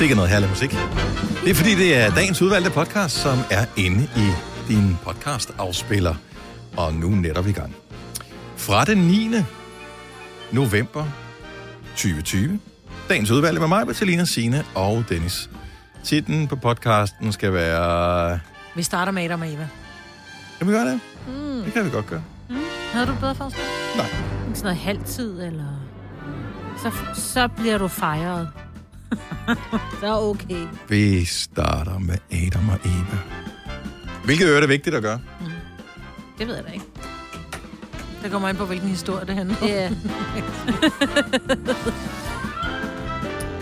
Sikke noget herlig musik. Det er fordi, det er dagens udvalgte podcast, som er inde i din podcast-afspiller. Og nu netop i gang. Fra den 9. november 2020. Dagens udvalgte med mig, Bertalina Sine og Dennis. Titlen på podcasten skal være... Vi starter med Adam og Eva. Kan vi gøre det? Mm. Det kan vi godt gøre. Havde du bedre forslag? Nej. Sådan noget halvtid, eller... Så, så bliver du fejret. så okay. Vi starter med Adam og Eva. Hvilket øre er det vigtigt at gøre? Det ved jeg da ikke. Det kommer an på, hvilken historie det handler om. Ja.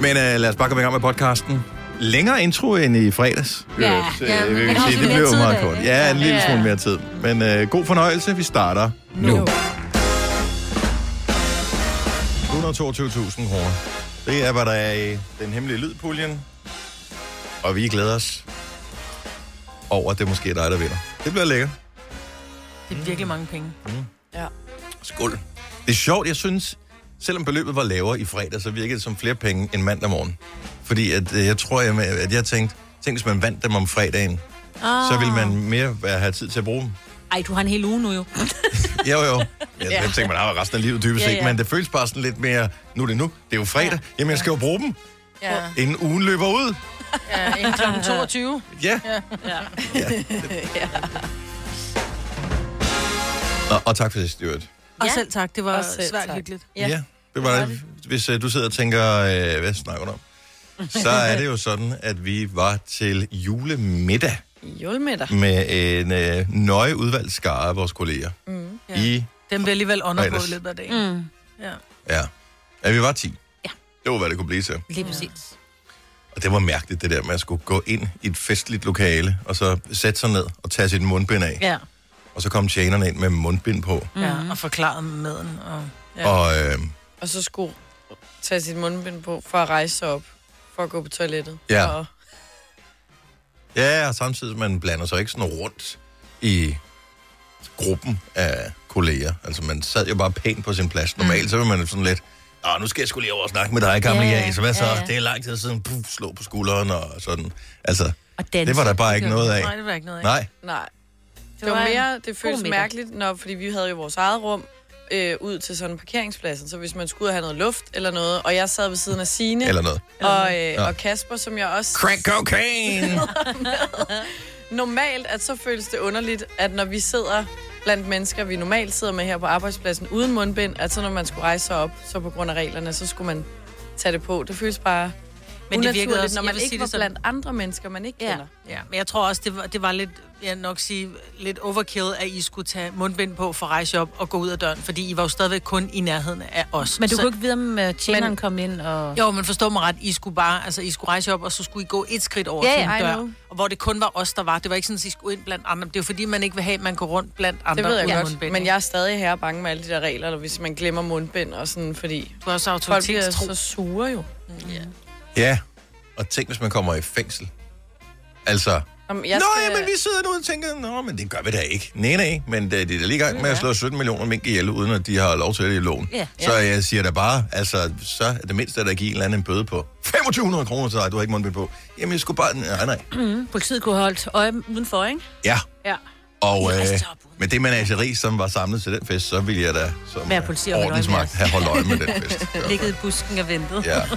Men uh, lad os bare komme i gang med podcasten. Længere intro end i fredags. Ja, Øh, ja, vil sige, det blev meget dag, kort. ikke? Ja, en lille smule mere tid. Men uh, god fornøjelse. Vi starter nu. Nu. 122.000 kroner. Det er, hvad der er i den hemmelige lydpuljen. Og vi glæder os over, at det måske er dig, der vinder. Det bliver lækkert. Det er virkelig mange penge. Skål. Det er sjovt, jeg synes, selvom beløbet var lavere i fredag, så virkede det som flere penge end mandag morgen. Fordi at, øh, jeg tror, jeg, at jeg tænkte, tænk, hvis man vandt dem om fredagen, Ah. så ville man mere have tid til at bruge dem. Ej, du har en hel uge nu jo. Jo, jo. Jeg ja. tænker, man har resten af livet dybest Ja, set, ja. men det føles bare sådan lidt mere, nu er det nu, det er jo fredag, jamen jeg skal jo bruge dem, Ja, inden ugen løber ud. ja inden kl. 22. Ja. Ja. Nå, og tak for det, Stuart. Og Ja. selv tak, det var Og svært tak. hyggeligt. Ja, ja det var det. Hvis uh, du sidder og tænker, uh, hvad snakker du om? Så er det jo sådan, at vi var til julemiddag Julemiddag. med en uh, nøje udvalgt skare af vores kolleger. Mm. Ja. I, Den bliver alligevel under på i Fredags. løbet af dagen. Mm. Ja. ja. ja, vi var 10. Ja. Det var, hvad det kunne blive til. Lige præcis. Og det var mærkeligt, det der med at skulle gå ind i et festligt lokale, og så sætte sig ned og tage sit mundbind af. Ja. Og så kom tjenerne ind med mundbind på. ja, og forklaret maden. Og, ja. Ja. Og øh, Og så skulle tage sit mundbind på for at rejse sig op. For at gå på toilettet. Ja. Og, ja, og samtidig man blander sig ikke sådan rundt i gruppen af kolleger. Altså man sad jo bare pænt på sin plads. Normalt mm. så vil man sådan lidt, Nå, nu skal jeg skulle lige over og snakke med dig, gamle Ja, så hvad så? Ja. Det er lang tid siden, puff, slå på skulderen og sådan. Altså, Og danse. det var der bare ikke noget af. Nej, det var ikke noget af. Nej, nej. Det, var var en mere, det føles mærkeligt, når, fordi vi havde jo vores eget rum øh, ud til sådan parkeringspladsen. Så hvis man skulle ud og have noget luft eller noget, og jeg sad ved siden af Sine eller noget. og, øh, og Kasper, som jeg også... Crack cocaine! Normalt, at så føles det underligt, at når vi sidder blandt mennesker, vi normalt sidder med her på arbejdspladsen uden mundbind, at så når man skulle rejse sig op, så på grund af reglerne, så skulle man tage det på. Det føles bare Men det virkede også, når man ikke var sådan- blandt andre mennesker, man ikke Ja. kender. Ja, men jeg tror også, det var, det var lidt, jeg nok sige, lidt overkill, at I skulle tage mundbind på for at rejse op og gå ud af døren, fordi I var jo stadigvæk kun i nærheden af os. Men du Så- kunne ikke vide, om uh, tjeneren Men- kom ind og... Jo, men forstå mig ret, I skulle bare, altså I skulle rejse op, og så skulle I gå et skridt over Ja, til en dør, know. og hvor det kun var os, der var. Det var ikke sådan, at I skulle ind blandt andre. Det er fordi, man ikke vil have, at man går rundt blandt andre Det ved jeg godt, mundbind, men jeg er stadig her bange med alle de der regler, eller hvis man glemmer mundbind og sådan, fordi Du er også folk bliver så sure jo. Ja, og tænk, hvis man kommer i fængsel. Altså, Jamen, jeg Nå, skal... jamen, vi sidder nu og tænker, Nå, men det gør vi da ikke. Nej, nej, men det, de er da lige i gang med at slå 17 millioner mink ihjel, uden at de har lov til det i loven. Ja. Så jeg siger da bare, altså, så er det mindste, at der giver en eller anden en bøde på 2500 kroner til dig, du har ikke mundbind på. Jamen, jeg skulle bare, nej, nej. Mm, politiet kunne holdt øje udenfor, ikke? Ja, Ja. Og øh, op. med det menageri, som var samlet til den fest, så ville jeg da som Være øh, politi og øje med ordensmagt have holdt øje med den fest. Ligget i busken og ventet. Ja.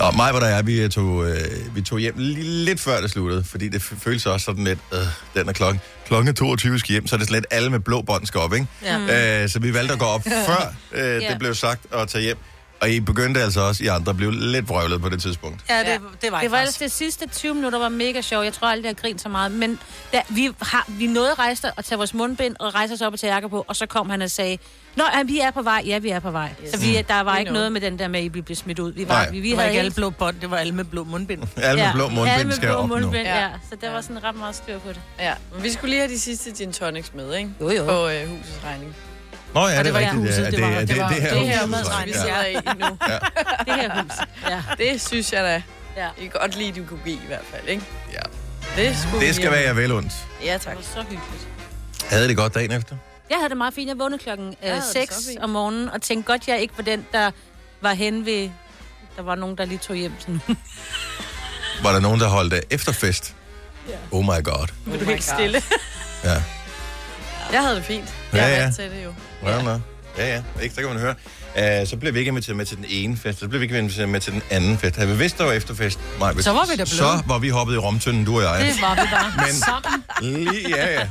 Nå, mig var der er, vi tog, øh, vi tog hjem li- lidt før det sluttede, fordi det føles også sådan lidt, øh, den er klokken, klokken er 22 skal hjem, så er det slet alle med blå bånd skal op, ikke? Ja. Øh, så vi valgte at gå op før øh, Ja. det blev sagt at tage hjem. Og I begyndte altså også, I andre blev lidt vrøvlet på det tidspunkt. Ja, det, Ja. det var Det var faktisk. ellers det sidste 20 minutter var mega sjov. Jeg tror aldrig, jeg har grint så meget. Men da, vi, har, vi nåede at rejse og tage vores mundbind og rejse os op og tage jakker på. Og så kom han og sagde, Nå, ja, vi er på vej. Ja, vi er på vej. Yes. Så vi, der var ikke noget med den der med, at I blev smidt ud. Vi var, Nej. vi, vi Det var havde ikke alle blå bånd, det var alle med blå mundbind. Alle med blå alle mundbind med skal blå op nu. mundbind, ja. Ja. Så der var sådan ret meget styr på det. Ja, men vi skulle lige have de sidste gin tonics med, ikke? Jo, jo. På øh, husets regning. Nå ja, Og det var rigtigt. ikke huset, Ja, det var- det, det det, var- det, her det hus, her snakker, vi ja. sidder i nu. Det her hus. Ja. Det synes jeg da. Ja. I kan godt lide, du kunne give i hvert fald, ikke? Ja. Det, skulle Det skal være jer vel ondt. Ja, Det tak. var så hyggeligt. Havde det godt dagen efter? Jeg havde det meget fint. Jeg vågnede klokken øh, det 6 så fint. om morgenen, og tænkte godt, jeg ikke var den, der var hen ved... Der var nogen, der lige tog hjem nu. Var der nogen, der holdt øh, efterfest? Oh my god. Oh du helt stille. Ja. Jeg havde det fint. Ja, Jeg er ja. vant til det jo. Ja, ja. ja, ja. Ikke, så kan man høre. Uh, så blev vi ikke inviteret med til den ene fest, så blev vi ikke inviteret med til den anden fest. Havde vi vidst, der var efterfest, Maja, Så var vi da blevet. Så var vi hoppet i romtønden, du og jeg. Det var vi bare Men- sammen. Lige, ja, ja.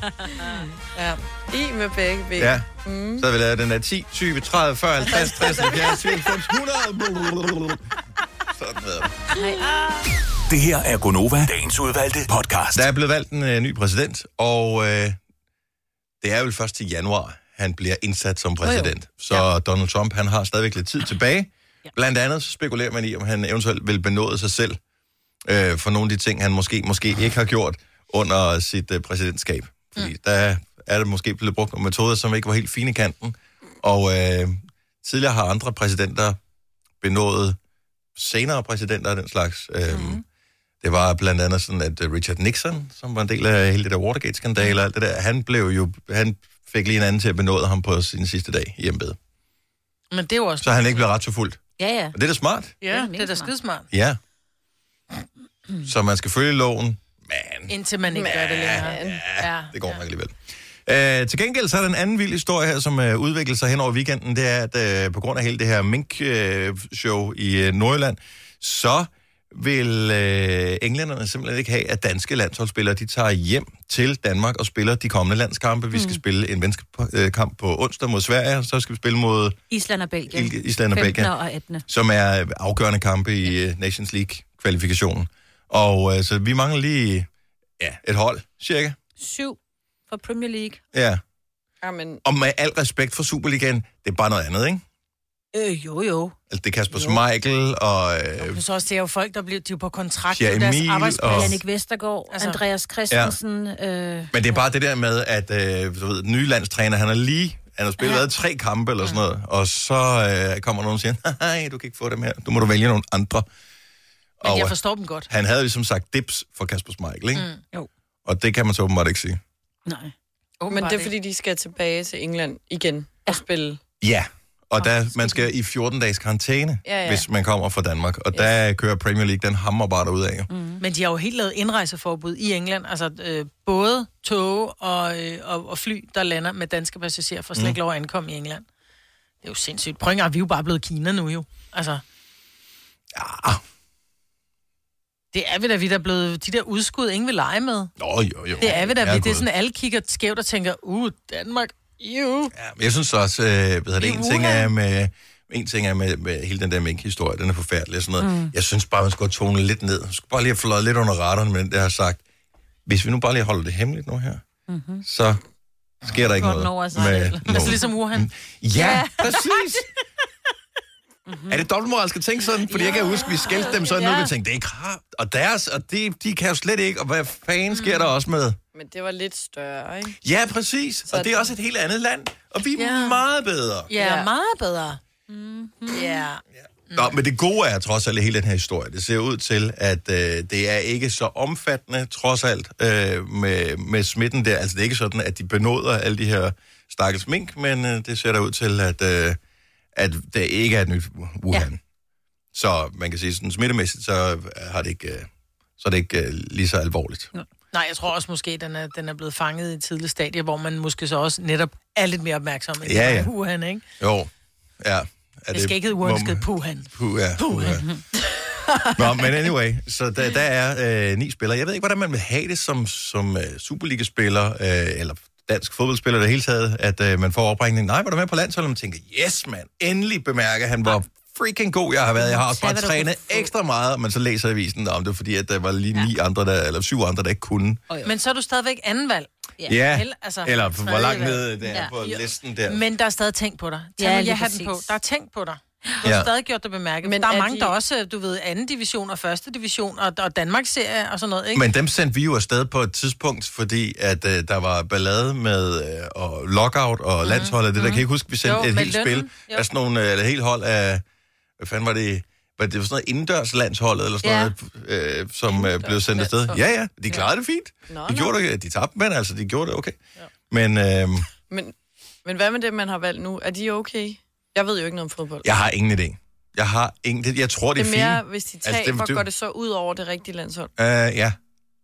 Ja. I med begge ben. ja. Så havde vi lavet den der 10, 20, 30, 40, 50, 60, 70, 90, 100. Sådan ved Det her er Gonova, dagens udvalgte podcast. Der er blevet valgt en øh, ny præsident, og øh, det er vel først til januar, han bliver indsat som præsident. Så ja. Donald Trump, han har stadigvæk lidt tid tilbage. Blandt andet så spekulerer man i, om han eventuelt vil benåde sig selv øh, for nogle af de ting, han måske, måske ikke har gjort under sit øh, præsidentskab. Fordi mm. der er det måske blevet brugt nogle metoder, som ikke var helt fine i kanten. Og øh, tidligere har andre præsidenter benået senere præsidenter af den slags. Øh, mm. Det var blandt andet sådan, at øh, Richard Nixon, som var en del af hele det der Watergate-skandale og alt det der, han blev jo, han fik lige en anden til at benåde ham på sin sidste dag i embedet. Men det er jo også... Så han ikke blev ret så fuldt. Ja, ja. Og det er da smart. Ja, er det er da smart. skidesmart. Ja. Så man skal følge loven, men Indtil man ikke gør det længere. Ja, det går nok alligevel. Uh, til gengæld så er der en anden vild historie her, som uh, udvikler sig hen over weekenden. Det er, at uh, på grund af hele det her mink-show i uh, Nordjylland, så vil uh, englænderne simpelthen ikke have, at danske landsholdsspillere de tager hjem til Danmark og spiller de kommende landskampe. Vi skal spille en venskabskamp på onsdag mod Sverige, og så skal vi spille mod Island og Belgien. Island og 15. Belgien. og 18. som er afgørende kampe i uh, Nations League-kvalifikationen. Og uh, så vi mangler lige ja, et hold, cirka. Syv for Premier League. Ja. Jamen, Og med al respekt for Superligaen, det er bare noget andet, ikke? Øh, jo, jo. Altså, det er Kasper Schmeichel og... Øh, Men så også, det er jo folk, der bliver de er jo på kontrakt. Er jo deres arbejdsplads. og- Jannik Vestergaard, Altså- Andreas Christensen. Ja. Øh, men det er bare det der med, at øh, du ved, den nye landstræner, han har lige... Han har spillet hvad, tre kampe eller sådan noget, og så øh, kommer nogen og siger, nej, du kan ikke få dem her, du må du vælge nogle andre. Men Og jeg øh, forstår dem godt. han havde ligesom sagt dips for Kasper Schmeichel, ikke? Mm. Jo. Og det kan man så åbenbart ikke sige. nej. men det er fordi, de skal tilbage til England igen og spille. Ja, og der, man skal i 14 dages karantæne, Ja, ja. hvis man kommer fra Danmark. Og der kører Premier League, den hammer bare derud af. Mm. Men de har jo helt lavet indrejseforbud i England. Altså øh, både tog og, øh, og, og fly, der lander med danske passagerer, for slet ikke lov at ankomme i England. Det er jo sindssygt. Prøv engang, vi er jo bare blevet Kina nu jo. Altså, Ja, det er vi da, vi der er blevet de der udskud, ingen vil lege med. Nå, jo, jo. Det er vi da, vi. Det er sådan, alle kigger skævt og tænker, uh, Danmark, jo. Ja, jeg synes også, øh, hedder det, en ting er med, en ting er med, med hele den der mink-historie, den er forfærdelig og sådan noget. Mm. Jeg synes bare, man skulle tonet lidt ned. Man skulle bare lige have fløjet lidt under radaren med den, der har sagt, hvis vi nu bare lige holder det hemmeligt nu her, mm-hmm. så sker der ikke noget over med. Altså ligesom Wuhan. Ja, præcis. Er det dobbeltmoralsk at tænke sådan? Fordi jeg kan huske, vi skældte dem sådan ja. noget, vi tænkte, det er krav. Og deres, og de, de kan jo slet ikke, og hvad fanden sker der også med? Men det var lidt større, ikke? Ja, præcis. Og det er også et helt andet land, og vi er Ja. meget bedre. Ja, Ja. meget bedre. Ja. Nå, men det gode er trods alt hele den her historie. Det ser ud til, at øh, det er ikke så omfattende, trods alt, øh, med, med smitten der. Altså, det er ikke sådan, at de benåder alle de her stakkels mink, men øh, det ser der ud til, at, øh, at det ikke er et nyt Wuhan. Ja. Så man kan sige, sådan smittemæssigt, så har det ikke, øh, så er det ikke øh, lige så alvorligt. Nej, jeg tror også måske, den er, den er blevet fanget i et tidligt stadie, hvor man måske så også netop er lidt mere opmærksom end Ja, ja. Wuhan, ikke? Jo, ja. Er Det skal ikke hedde Wuhan, det skal hedde Wuhan. Puh, ja. Puh, ja. Nå, men anyway, så der, der er øh, ni spillere. Jeg ved ikke, hvordan man vil have det som, som øh, Superliga-spiller, øh, eller dansk fodboldspiller det hele taget, at øh, man får opringning. Nej, var du med på landsholdet? Og man tænker, yes, mand, endelig bemærker han, hvor freaking god jeg har været. Jeg har også bare trænet ekstra meget, men så læser avisen om det, fordi at der var lige ni andre, der, eller syv andre, der ikke kunne. Men så er du stadigvæk anden valg. Ja, Hel- altså, eller hvor langt valg. ned det er Ja. på Jo. listen der. Men der er stadig tænkt på dig. Tag Ja, ja, lige jeg hatten på. præcis. Der er tænkt på dig. Du har Ja. ja. stadig gjort det bemærket. Men der er, er mange, de- der også, du ved, anden division og første division, og, og Danmarks serie og sådan noget, ikke? Men dem sendte vi jo afsted på et tidspunkt, fordi at øh, der var ballade med øh, og lockout og landsholdet. Det der kan jeg ikke huske, vi sendte Mhm. Jo, et helt lønnen. spil Jo. af sådan nogle, øh, eller et helt hold af, hvad fanden var det, var det var sådan noget indendørs landsholdet, eller sådan Ja. noget, øh, som øh, blev sendt afsted. landshold. Ja, ja, de klarede det fint. Nå, De nå. gjorde det, de tabte, men altså, de gjorde det okay. Men øh, Men, men hvad med det, man har valgt nu? Er de okay? Jeg ved jo ikke noget om fodbold. jeg har ingen idé. Jeg har ingen... Jeg tror, det Det er, er mere, fint. hvis de Altså, det- taber, det- går det så ud over det rigtige landshold. Uh, ja.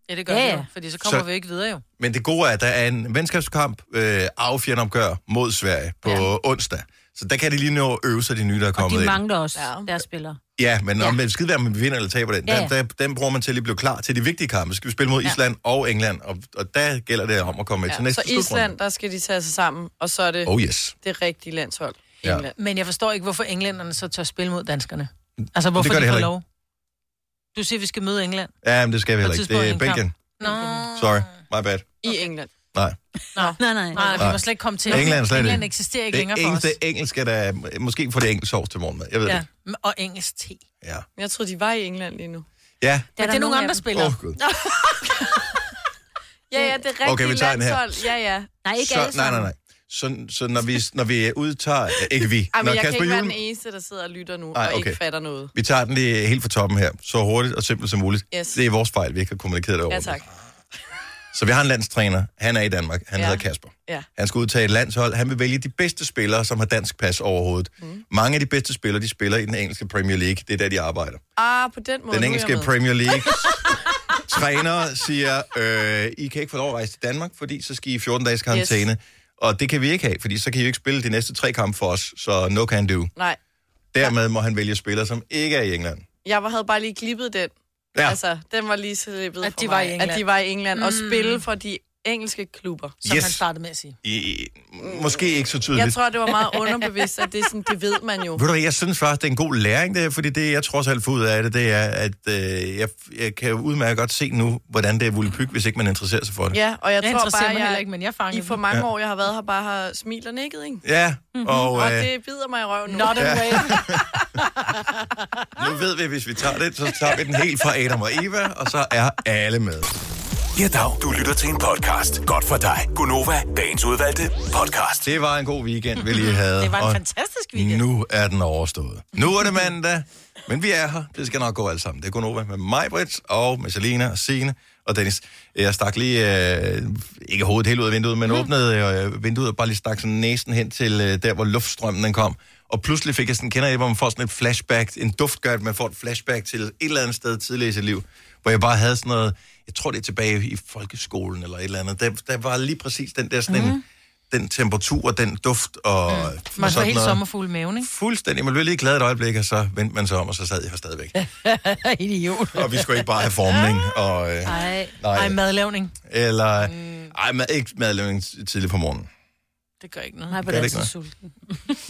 Ja, det gør Ja, ja, det jo, fordi så kommer Så- vi ikke videre jo. Men det gode er, at der er en venskabskamp, øh, affjernopgør mod Sverige på ja. onsdag. Så der kan de lige nå at øve sig, de nye, der er Og kommet de ind. mangler også Ja. deres spillere. Ja, men Ja. om det skide være, om vi vinder eller taber den, Ja, ja, ja. ja. Den, den bruger man til at lige blive klar til de vigtige kampe. Så skal vi spille mod Ja. Island og England, og, og der gælder det om at komme med til Ja. næste Så. Island, der skal de tage sig sammen, og så er det Oh yes. det rigtige landshold. Ja. Men jeg forstår ikke, hvorfor englænderne så tør spille mod danskerne. Altså, hvorfor gør de de får lov. Du siger, vi skal møde England. Ja, men det skal vi heller ikke. Det er Belgien. Nå. Sorry, my bad. I England. Nej. Nej, nej. Nej, vi må slet ikke komme til. England er slet England eksisterer ikke Det længere for os. eneste engelsk er der... Måske får det engelsk sovs til morgenmad. Jeg ved Ja, det. og engelsk te. Ja. Jeg troede, de var i England lige nu. Ja. Men det er der nogle nogle andre spillere. Åh, oh, gud. Ja, ja, det rigtige Okay, vi tager den her. landshold. Ja, ja. Nej, ikke Så, alle nej, nej, sammen. nej. Så, så når vi, når vi udtager... Ikke vi. Ej, når men jeg kan ikke være Juhl- den eneste, der sidder og lytter nu, Ej, og okay. ikke fatter noget. Vi tager den lige helt fra toppen her, så hurtigt og simpelt som muligt. Yes. Det er vores fejl, vi ikke har kommunikeret det over. Ja, tak. Så vi har en landstræner. Han er i Danmark. Han Ja. hedder Kasper. Ja. Han skal udtage et landshold. Han vil vælge de bedste spillere, som har dansk pas overhovedet. Mm. Mange af de bedste spillere, de spiller i den engelske Premier League. Det er der, de arbejder. Ah, på den måde. Den engelske. Premier League træner siger, øh, I kan ikke få lov at rejse til Danmark, fordi så skal I i 14 dages karantæne. Yes. Og det kan vi ikke have, fordi så kan I jo ikke spille de næste tre kampe for os, så no can do. Nej, Dermed må han vælge spillere, som ikke er i England. jeg var- havde bare lige klippet den. Ja. Altså, den var lige slippet At for de var mig, i England. At de var i England og spille for de engelske klubber. Som Yes. han startede med at sige. I, i, måske ikke så tydeligt. Jeg tror, det var meget underbevidst, at det, er sådan, det ved man jo. Ved du jeg synes faktisk, det er en god læring, det her, fordi det, jeg trods alt får ud af det, det er, at øh, jeg, jeg kan udmærket godt se nu, hvordan det er vullepyg, hvis ikke man interesserer sig for det. Ja, og jeg, Jeg tror bare, mig jeg, heller ikke, men jeg i fangede for mange Ja. år, jeg har været her, bare har smilt og nikket, ikke? Ja, og Og øh, det bider mig i røven nu. Not a way. nu ved vi, at hvis vi tager det, så tager vi den helt fra Adam og Eva, og så er alle med. Ja, dag. Du lytter til en podcast. Godt for dig. Gunova, dagens udvalgte podcast. Det var en god weekend, vi lige havde. Det var en og fantastisk weekend. Nu er den overstået. Nu er det mandag, men vi er her. Det skal nok gå alt sammen. Det er Gunova med mig, Britt, og med Selina og Signe og Dennis. Jeg stak lige, øh, ikke hovedet helt ud af vinduet, men mm. åbnede øh, vinduet og bare lige stak sådan næsen hen til øh, der, hvor luftstrømmen den kom. Og pludselig fik jeg sådan, kender I, hvor man får sådan et flashback, en duft gør, at man får et flashback til et eller andet sted tidligere i sit liv, hvor jeg bare havde sådan noget, jeg tror det er tilbage i folkeskolen eller et eller andet, der, der var lige præcis den der sådan mm. en, den temperatur, den duft og, mm. og Man får sådan helt noget. i maven, ikke? Fuldstændig. Man blev lige glad et øjeblik, og så vendte man sig om, og så sad jeg her stadigvæk. Idiot. og vi skulle ikke bare have formning. Og, øh, Nej. Ej, madlavning. eller, ej, mad, ikke madlavning tidligt på morgenen. Det gør ikke noget. Nej, på det noget? sulten.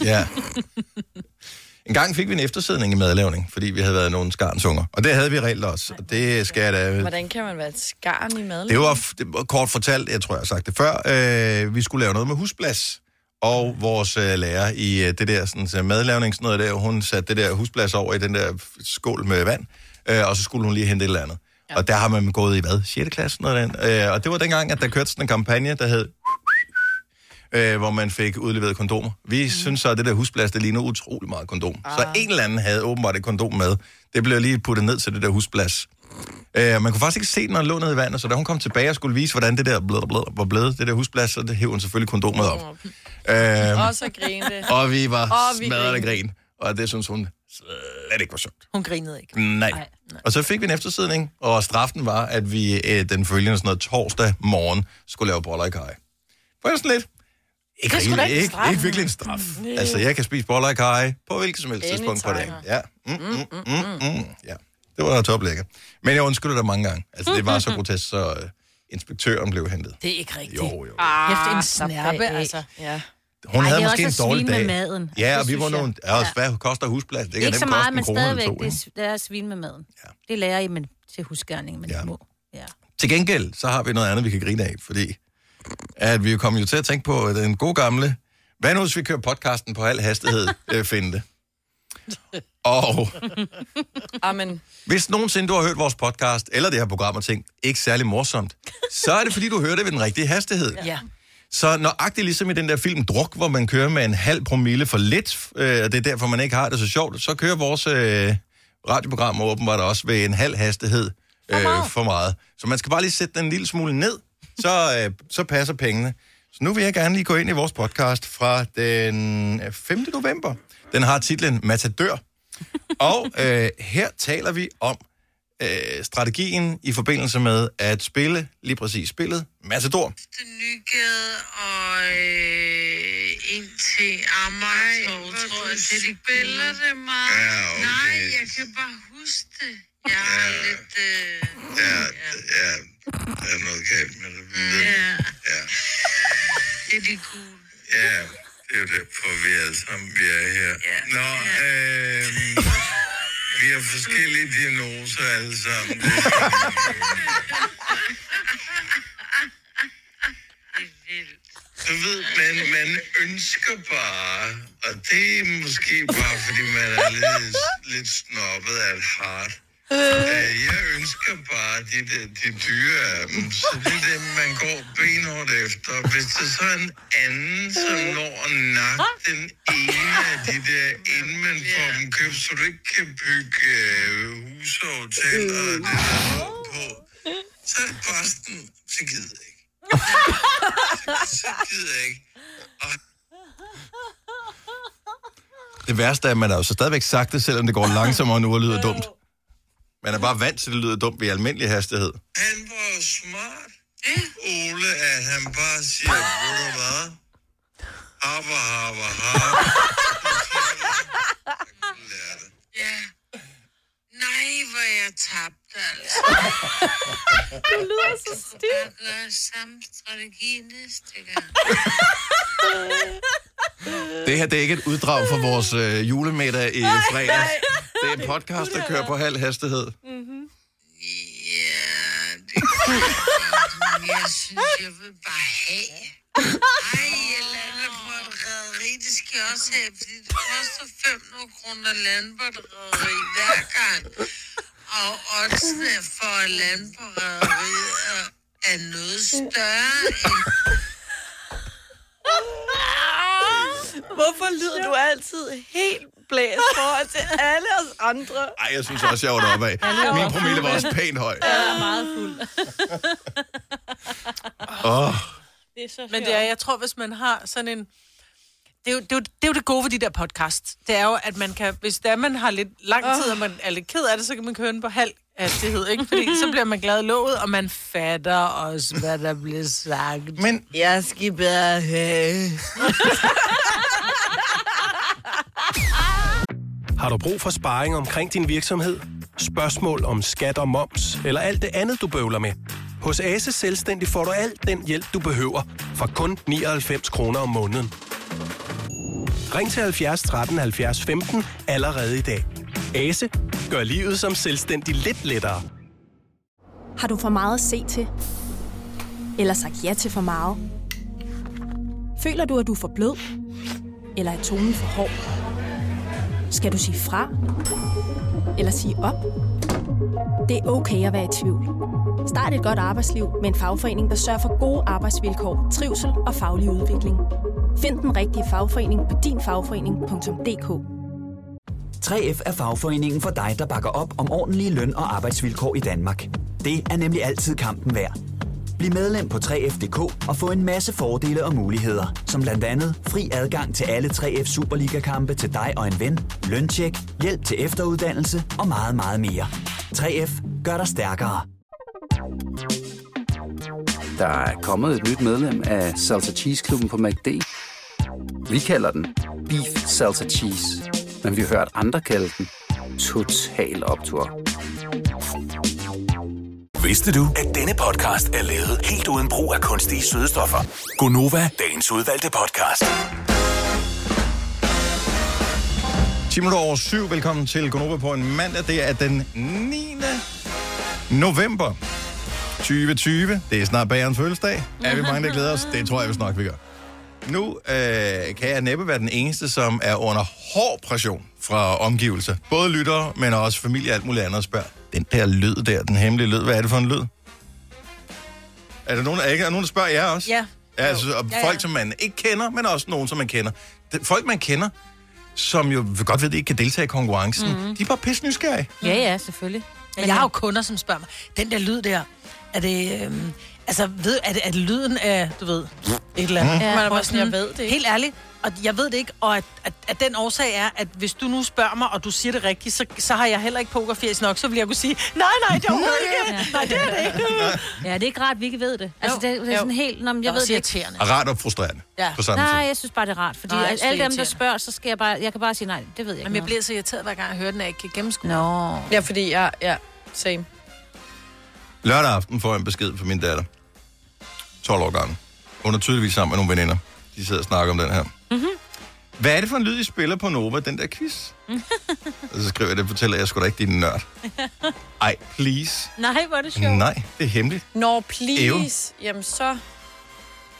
Ja. En gang fik vi en eftersidning i madlavning, fordi vi havde været nogle skarnsunger. Og det havde vi reelt også. Og det skal jeg da... Hvordan kan man være et skarn i mad? Det var, det var kort fortalt, jeg tror, jeg har sagt det før. Øh, vi skulle lave noget med husplads. Og vores øh, lærer i øh, det der sådan, så madlavning, sådan noget der, hun satte det der husplads over i den der skål med vand. Øh, og så skulle hun lige hente et eller andet. Ja. Og der har man gået i hvad? 6. klasse? Noget den. Øh, og det var dengang, at der kørte sådan en kampagne, der hed øh, hvor man fik udleveret kondomer. Vi mm. synes så, at det der husplads, det ligner utrolig meget kondom. Ah. Så en eller anden havde åbenbart et kondom med. Det blev lige puttet ned til det der husplads. Øh, man kunne faktisk ikke se den, når den lå nede i vandet, så da hun kom tilbage og skulle vise, hvordan det der blød, blød, var blevet, det der husplads, så det hævde hun selvfølgelig kondomet op. Øh, Og så grinte. og vi var Og vi smadret af grin. Og det synes hun slet ikke var sjovt. Hun grinede ikke. Nej. Nej. Og så fik vi en eftersidning, og straffen var, at vi øh, den følgende sådan noget torsdag morgen skulle lave boller i kaj. Jeg sådan lidt? Ikke, Det er sgu da rigtig, ikke ikke, virkelig en straf. Altså, jeg kan spise boller i kaj på hvilket som helst tidspunkt på dagen. Ja. Mm, mm, mm, mm, mm. ja. Det var toplækker. Men jeg undskylder dig mange gange. Altså, det var så grotesk, så øh, inspektøren blev hentet. Det er ikke rigtigt. Jo, jo. Hæft en Ah, snærpe, altså. Ja. Hun Ej, havde er måske en også dårlig svine dag. med maden. Ja, og vi var jeg. nogle... Ja, og hvad koster husplads? Det kan Ikke nemt så meget, en men stadigvæk, to, det, er- det er at svine med maden. Ja. Det lærer I men til husgærning, men Ja. små. Ja. Til gengæld, så har vi noget andet, vi kan grine af, fordi at vi kommer jo til at tænke på den gode gamle, hvad nu hvis vi kører podcasten på al hastighed, øh, finde det. Og Amen. hvis nogensinde du har hørt vores podcast, eller det her program og tænkt, ikke særlig morsomt, så er det fordi, du hører det ved den rigtige hastighed. Ja. Så nøjagtigt ligesom i den der film Druk, hvor man kører med en halv promille for lidt, øh, og det er derfor, man ikke har det så sjovt, så kører vores øh, radioprogram åbenbart også ved en halv hastighed øh, for meget. Så man skal bare lige sætte den en lille smule ned, så, øh, så passer pengene. Så nu vil jeg gerne lige gå ind i vores podcast fra den øh, 5. november. Den har titlen Matadør. Og øh, her taler vi om øh, strategien i forbindelse med at spille lige præcis spillet Matador. Nygade og øh, ind til Amagertorv, tror jeg, det de spiller det meget. Ja, okay. Nej, jeg kan bare huske det. Jeg har lidt... Øh, Ja, ja, der er noget galt med det. Ja. ja, Ja, det er de gule. ja, det er jo derfor, vi alle sammen vi er her. Ja. Nå, øh, vi har forskellige diagnoser alle sammen. Det Det er. Du ved, man, man ønsker bare, og det er måske bare, fordi man er lidt, lidt snobbet af et hart. Øh, Jeg ønsker bare de, de, de dyre af dem, så det er dem, man går benhårdt efter. Hvis der så er en anden, som når at nakke den ene af de der, inden man får dem købt, så du ikke kan bygge øh, huse og hoteller og det der på, så er posten, så gider jeg ikke. Så gider jeg ikke. Og Det værste er, at man har jo så stadigvæk sagt det, selvom det går langsommere nu og lyder dumt. Man er bare vant til, at det lyder dumt ved almindelig hastighed. han var smart, Ole, at han bare siger, ved du hvad? Harper, harper, harper. Ja. Nej, hvor jeg tabte, altså. Du lyder så stiv. Jeg gør samme strategi næste gang. Det her det er ikke et uddrag fra vores øh, julemiddag i fredags. Det er en podcast, der kører på halv hastighed. Ja, det kan jeg synes, jeg vil bare have. Ej, jeg lander på et rederi, det skal jeg også have, fordi det koster 500 kroner at lande på et rederi hver gang. Og oddsene for at lande på rederiet er, er noget større end Hvorfor lyder du altid helt blæst forhold til alle os andre? Ej, jeg synes også, jeg var deroppe af. Min promille var også pænt høj. Jeg er meget fuld. Åh, Det er så Men det er, jeg tror, hvis man har sådan en... Det er, jo, det, er jo, det er jo det gode ved de der podcast. Det er jo, at man kan... Hvis det er, man har lidt lang tid, og man er lidt ked af det, så kan man køre den på halv hastighed, ikke? Fordi så bliver man glad i låget, og man fatter også, hvad der bliver sagt. men Jeg skal bare have... Har du brug for sparring omkring din virksomhed? Spørgsmål om skat og moms, eller alt det andet, du bøvler med? Hos Ase Selvstændig får du alt den hjælp, du behøver, for kun 99 kroner om måneden. Ring til 70 13 70 15 allerede i dag. Ase gør livet som selvstændig lidt lettere. Har du for meget at se til? Eller sagt ja til for meget? Føler du, at du er for blød? Eller er tonen for hård? Skal du sige fra? Eller sige op? Det er okay at være i tvivl. Start et godt arbejdsliv med en fagforening, der sørger for gode arbejdsvilkår, trivsel og faglig udvikling. Find den rigtige fagforening på dinfagforening.dk 3F er fagforeningen for dig, der bakker op om ordentlige løn- og arbejdsvilkår i Danmark. Det er nemlig altid kampen værd. Bliv medlem på 3F.dk og få en masse fordele og muligheder, som blandt andet fri adgang til alle 3F Superliga-kampe til dig og en ven, løntjek, hjælp til efteruddannelse og meget, meget mere. 3F gør dig stærkere. Der er kommet et nyt medlem af Salsa Cheese Klubben på MACD. Vi kalder den Beef Salsa Cheese, men vi har hørt andre kalde den Total Optor. Vidste du, at denne podcast er lavet helt uden brug af kunstige sødestoffer? Gonova, dagens udvalgte podcast. 10 minutter over syv. Velkommen til Gonova på en mandag. Det er den 9. november 2020. Det er snart bagerens fødselsdag. Er vi mange, der glæder os? Det tror jeg, hvis nok vi gør. Nu øh, kan jeg næppe være den eneste, som er under hård pression fra omgivelser. Både lyttere, men også familie og alt muligt andet spørger. Den der lyd der, den hemmelige lyd, hvad er det for en lyd? Er der nogen, er der, nogen, der spørger jer også? Ja. Ja, altså, og Ja, ja. folk, som man ikke kender, men også nogen, som man kender. Det- Folk, man kender, som jo godt ved, at de ikke kan deltage i konkurrencen, Mhm. mm-hmm. de er bare pisse nysgerrige. Ja, ja, selvfølgelig. Men jeg har jo kunder, som spørger mig, den der lyd der, er det, øhm, Altså, ved, er, det, er det lyden af, du ved, et eller andet? Mm. Man er bare sådan, jeg ved det ikke. Helt ærligt, og jeg ved det ikke, og at, at, at den årsag er, at hvis du nu spørger mig, og du siger det rigtigt, så, så har jeg heller ikke pokerfjæs nok, så vil jeg kunne sige, nej, nej, det er overhovedet ikke. Nej, det er det ikke. Ja, det er ikke rart, vi ikke ved det. Altså, det, det er sådan helt... Nå, men jeg Det ved det ikke. Og rart og frustrerende. Ja. På samme Nej, tid. jeg synes bare, det er rart, fordi Nej, alle dem, der spørger, så skal jeg bare... Jeg kan bare sige nej, det ved jeg ikke Jamen, jeg bliver så irriteret, hver gang jeg hører den, at jeg ikke kan gennemskue. Nå. Ja, fordi jeg... Ja, same. Lørdag aften får jeg en besked fra min datter. 12 år gammel. Hun er tydeligvis sammen med nogle veninder. De sidder og snakker om den her. Mhm. Hvad er det for en lyd, I spiller på Nova, den der quiz? og så skriver jeg det, fortæller jeg sgu da ikke, din nørd. Ej, please. Nej, hvor er det sjovt. Nej, det er hemmeligt. Nå, please. Jamen, så...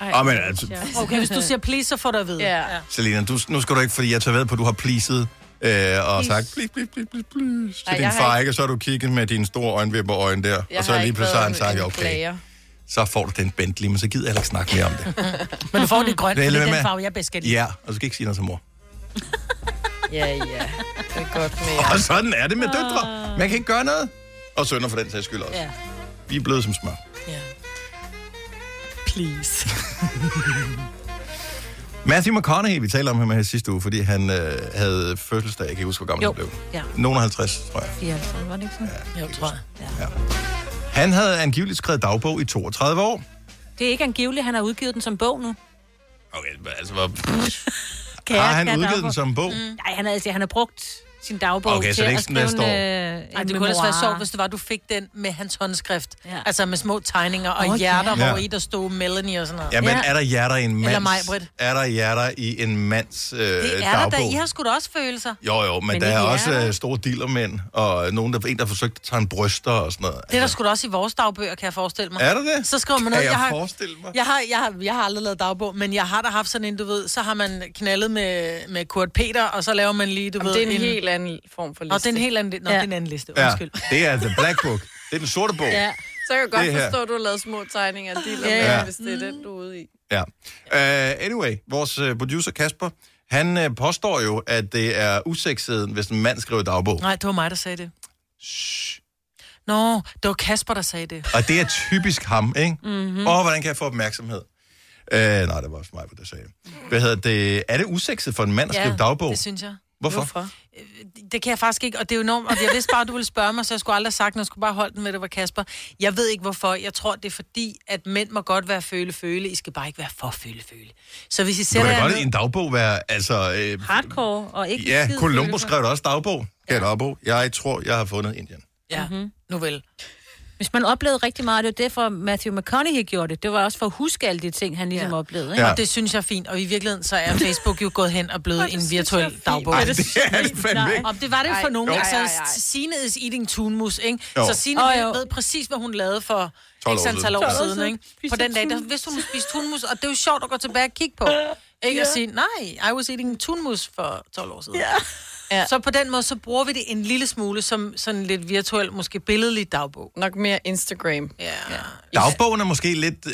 Ej, Åh, men altså, Okay, hvis du siger please, så får du at vide. Ja. Selina, du, nu skal du ikke, fordi jeg tager ved på, at du har pleaset øh, og sagt, please, please, please, please, please, til Ej, din far, ikke-? Og så har du kigget med dine store øjenvipper øjne der. Jeg og så har lige pludselig har han sagt, okay, klager. Så får du den Bentley, men så gider jeg heller ikke snakke mere om det. Men du får det grønt, Det er den med- farve, jeg bedst kan lide. Ja, og så skal ikke sige noget til mor. Ja, ja. Det er godt med jer. Og sådan er det med døtre. Man kan ikke gøre noget. Og sønner for den sags skyld også. Ja. Vi er blevet som smør. ja. Please. Matthew McConaughey, vi talte om ham her sidste uge, fordi han øh, havde fødselsdag. Jeg kan ikke huske, hvor gammel Jo. han blev. Ja. Nogen af 50, tror jeg. 54, var det ikke sådan? Jo, tror jeg. Han havde angiveligt skrevet dagbog i 32 år. Det er ikke angiveligt, han har udgivet den som bog nu. Okay, altså, hvor... Kære, har han udgivet dagbog. den som bog? Mm. Nej, han altså, han har brugt sin dagbog Okay, så til det er ikke at sådan, skrive en, øh, Ej, det kunne ellers være sjovt, hvis det var, du fik den med hans håndskrift. Ja. Altså med små tegninger og oh, hjerter, ja. hvor i der stod Melanie og sådan noget. Ja. er der hjerter i en mands... Eller mig, Britt. Er der hjerter i en mands øh, det er dagbog? der da. I har sgu da også følelser. Jo, jo, men, Men der er også øh, store dillermænd, og nogen, der, en, der forsøgte at tage en bryster og sådan noget. Det er der sgu da også i vores dagbøger, kan jeg forestille mig. Er der det? Så skriver man Kan noget. jeg, Jeg har, forestille mig? jeg, har, jeg, har, jeg har aldrig lavet dagbog, men jeg har da haft sådan en, du ved, så har man knaldet med, med Kurt Peter, og så laver man lige, du Jamen, ved... det er en helt anden form for liste. Og det er en helt anden, nå, Ja. det er en anden liste. Ja, Undskyld. det er The Black Book. Det er den sorte bog. Ja. Så kan jeg godt Det her. forstå, at du har lavet små tegninger af de Ja, ja, ja. hvis det er den, du er ude i. Ja. Uh, anyway, vores uh, producer Kasper, han uh, påstår jo, at det er usekset, hvis en mand skriver dagbog. Nej, det var mig, der sagde det. Nå, det var Kasper, der sagde det. Og det er typisk ham, ikke? Mhm. Mm-hmm. Og hvordan kan jeg få opmærksomhed? Uh, nej, det var også mig, der sagde det. Hvad hedder det? Er det usekset for en mand at skrive dagbog? det synes jeg. Hvorfor? Hvorfor? Det kan jeg faktisk ikke, og det er jo enormt, og jeg vidste bare, at du ville spørge mig, så jeg skulle aldrig have sagt, noget. jeg skulle bare holde den med, at det var Kasper. Jeg ved ikke hvorfor. Jeg tror, det er fordi, at mænd må godt være føle-føle. I skal bare ikke være for føle-føle. Så hvis I Du sætter kan jer godt ned- i en dagbog være, altså... Øh, Hardcore og ikke ja, følelser. skrev da også dagbog. Ja. dagbog. Jeg tror, jeg har fundet Indien. Ja, Mhm. nu vel. Hvis man oplevede rigtig meget, det var derfor Matthew McConaughey gjorde det. Det var også for at huske alle de ting, han ligesom Ja. oplevede. Ikke? Ja. Og det synes jeg er fint. Og i virkeligheden, så er Facebook jo gået hen og blevet en virtuel dagbog. Ej, det er det fandme ikke. Og det var det for nogen. Ej, ej, ej. Signe is eating tunmus, ikke? Jo. Så Signe Åh, ved, jo. ved præcis, hvad hun lavede for 12 år ikke antal siden. år 12 år siden, siden. ikke? På den dag, der vidste hun, hun spiste tunmus, og det er jo sjovt at gå tilbage og kigge på. Ikke at sige, nej, I was eating tunmus for 12 år siden. Ja. Så på den måde, så bruger vi det en lille smule som sådan lidt virtuel, måske billedlig dagbog. Nok mere Instagram. Ja. ja. Dagbogen er måske lidt øh,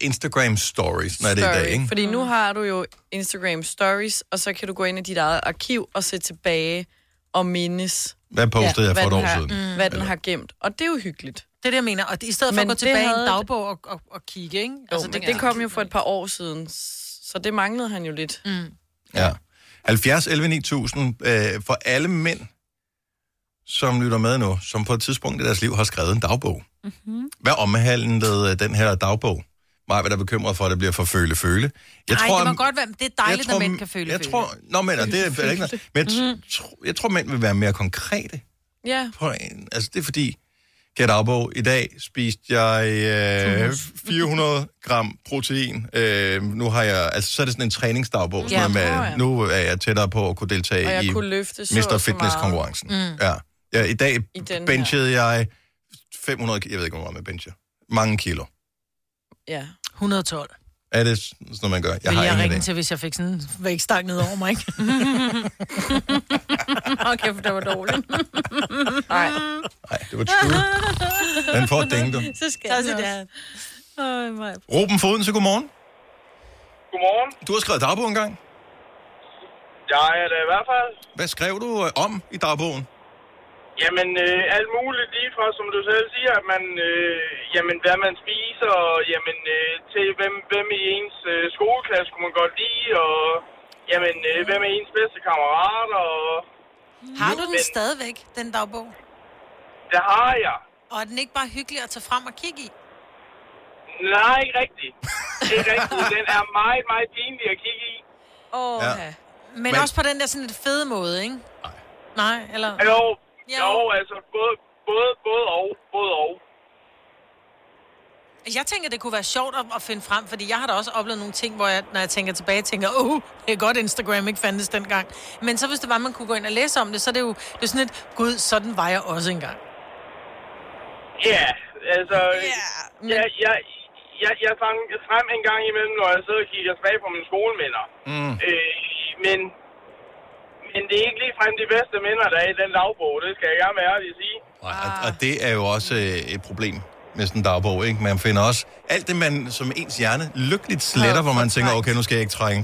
Instagram stories, når det er i dag, ikke? Fordi nu har du jo Instagram stories, og så kan du gå ind i dit eget arkiv og se tilbage og mindes, Hvad postede jeg for hvad, et den år har, siden? mm. hvad den har gemt. Og det er jo hyggeligt. Det er det, jeg mener. Og det, i stedet for Men at gå det tilbage i en dagbog og, og, og kigge, ikke? Jo, altså, det, det kom jo for et par år siden, så det manglede han jo lidt. Mm. Ja. 70 11 9000 øh, for alle mænd, som lytter med nu, som på et tidspunkt i deres liv har skrevet en dagbog. Mm-hmm. Hvad omhandlede øh, den her dagbog? Mig er bekymret for, at det bliver for føle-føle. Jeg Nej, det må godt være, det er dejligt, tror, at mænd kan føle jeg føle. tror, Nå, men det er er ikke noget. Men jeg, Mhm. tr- jeg tror, mænd vil være mere konkrete. Ja. På en, altså, det er fordi, Kære dagbog, i dag spiste jeg øh, 400 gram protein. Øh, nu har jeg, altså så er det sådan en træningsdagbog, sådan Ja. noget med, nu er jeg tættere på at kunne deltage Og jeg i kunne løfte så Mr. Fitness-konkurrencen. Mm. Ja. ja. I dag I benchede jeg 500, ki- jeg ved ikke, hvor meget man bencher. Mange kilo. Ja. 112. Er det sådan noget, man gør? Jeg Jeg har Vil jeg ingen ringe idé. til, hvis jeg fik sådan en vægtstang ned over mig, ikke? okay, for det var dårligt. Nej. Nej, det var true. Den får ding, du. Så skal Så jeg det. det Øj, mig. Ruben Foden, så godmorgen. Godmorgen. Du har skrevet dagbog engang. Jeg er det i hvert fald. Hvad skrev du øh, om i dagbogen? Jamen, øh, alt muligt lige fra, som du selv siger, at man, øh, jamen, hvad man spiser, og jamen, øh, til hvem, hvem i ens øh, skoleklasse kunne man godt lide, og jamen, øh, hvem er ens bedste kammerater, og... Har du den Men- stadigvæk, den dagbog? Det har jeg. Og er den ikke bare hyggelig at tage frem og kigge i? Nej, ikke rigtigt. Ikke rigtigt. Den er meget, meget pinlig at kigge i. Åh, Ja. ja. Men, Men- også på den der sådan lidt fede måde, ikke? Nej. Nej, eller... Jo, Jo. jo, altså både, både, både og, både og. Jeg tænker, det kunne være sjovt at, at finde frem, fordi jeg har da også oplevet nogle ting, hvor jeg, når jeg tænker tilbage, tænker, åh, oh, det er godt, Instagram ikke fandtes dengang. Men så hvis det var, man kunne gå ind og læse om det, så er det jo det er sådan et, gud, sådan var jeg også engang. Ja, altså... men- Jeg, jeg, jeg, jeg fang frem en gang imellem, når jeg sidder og kigger tilbage på mine skoleminder. Mm. Øh, men, men det er ikke ligefrem de bedste minder, der er i den dagbog. Det skal jeg gerne være ærlig at sige. Nej, og, og det er jo også øh, et problem med sådan en dagbog, ikke? Man finder også alt det, man som ens hjerne lykkeligt sletter, hvor man tænker, okay, nu skal jeg ikke trække,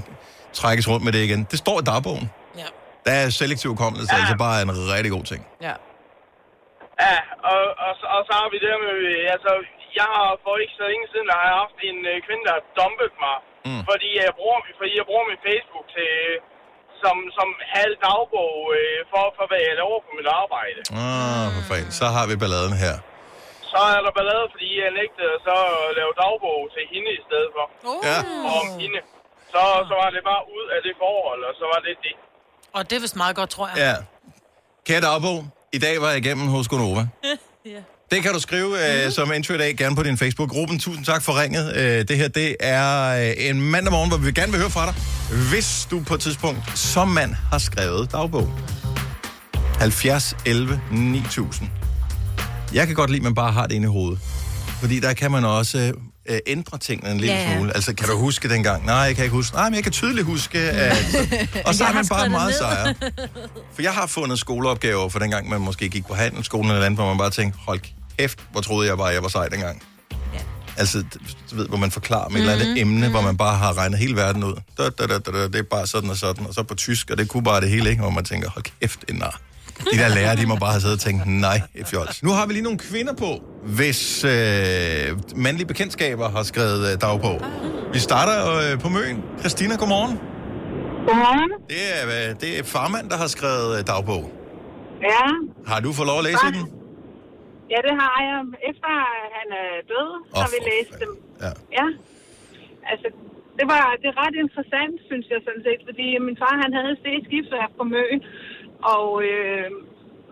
trækkes rundt med det igen. Det står i dagbogen. Ja. Der er selektiv hukommelse, altså bare en rigtig god ting. Ja. Ja, og, og, så- og så har vi det med, altså, jeg har for ikke så længe siden, der har jeg haft en øh, kvinde, der har dumpet mig, Mm. fordi, jeg bruger, fordi jeg bruger min Facebook til, som, som halv dagbog øh, for, for, hvad jeg laver på mit arbejde. Ah, for fanden. Så har vi balladen her. Så er der ballade, fordi jeg nægtede så at lave dagbog til hende i stedet for. Oh. Ja. Og om hende. Så, så var det bare ud af det forhold, og så var det det. Og det er vist meget godt, tror jeg. Ja. Kære dagbog, i dag var jeg igennem hos Gonova. ja. Det kan du skrive øh, som intro i dag, gerne på din Facebook-gruppe. Tusind tak for ringet. Øh, det her, det er øh, en mandag morgen, hvor vi gerne vil høre fra dig. Hvis du på et tidspunkt som mand har skrevet dagbog. 70 11 9000. Jeg kan godt lide, at man bare har det inde i hovedet. Fordi der kan man også øh, ændre tingene en lille Ja, ja. smule. Altså, kan du huske dengang? Nej, jeg kan ikke huske. Nej, men jeg kan tydeligt huske, at... Og så er man bare meget sejere. For jeg har fundet skoleopgaver for dengang, man måske gik på handelsskolen eller andet, hvor man bare tænkte, hold kæft, hvor troede jeg bare, jeg var sej dengang. Ja. Altså, du ved, hvor man forklarer om et eller andet emne, hvor man bare har regnet hele verden ud. Da, da, da, da, da, det er bare sådan og sådan, og så på tysk, og det kunne bare det hele, ikke? Hvor man tænker, hold kæft, en nar. De der lærere, de må bare have siddet og tænkt, nej, et fjols. Nu har vi lige nogle kvinder på, hvis øh, mandlige bekendtskaber har skrevet øh, dagbog. Vi starter øh, på Møn. Christina, godmorgen. Godmorgen. Det er, øh, det er farmand, der har skrevet øh, dagbog. Ja, Har du fået lov at læse i den? Ja, det har jeg. Efter han er død, har vi læst dem. Ja. Ja. Altså, det var det er ret interessant, synes jeg sådan set, fordi min far, han havde et skibsværk på Møn, og, øh,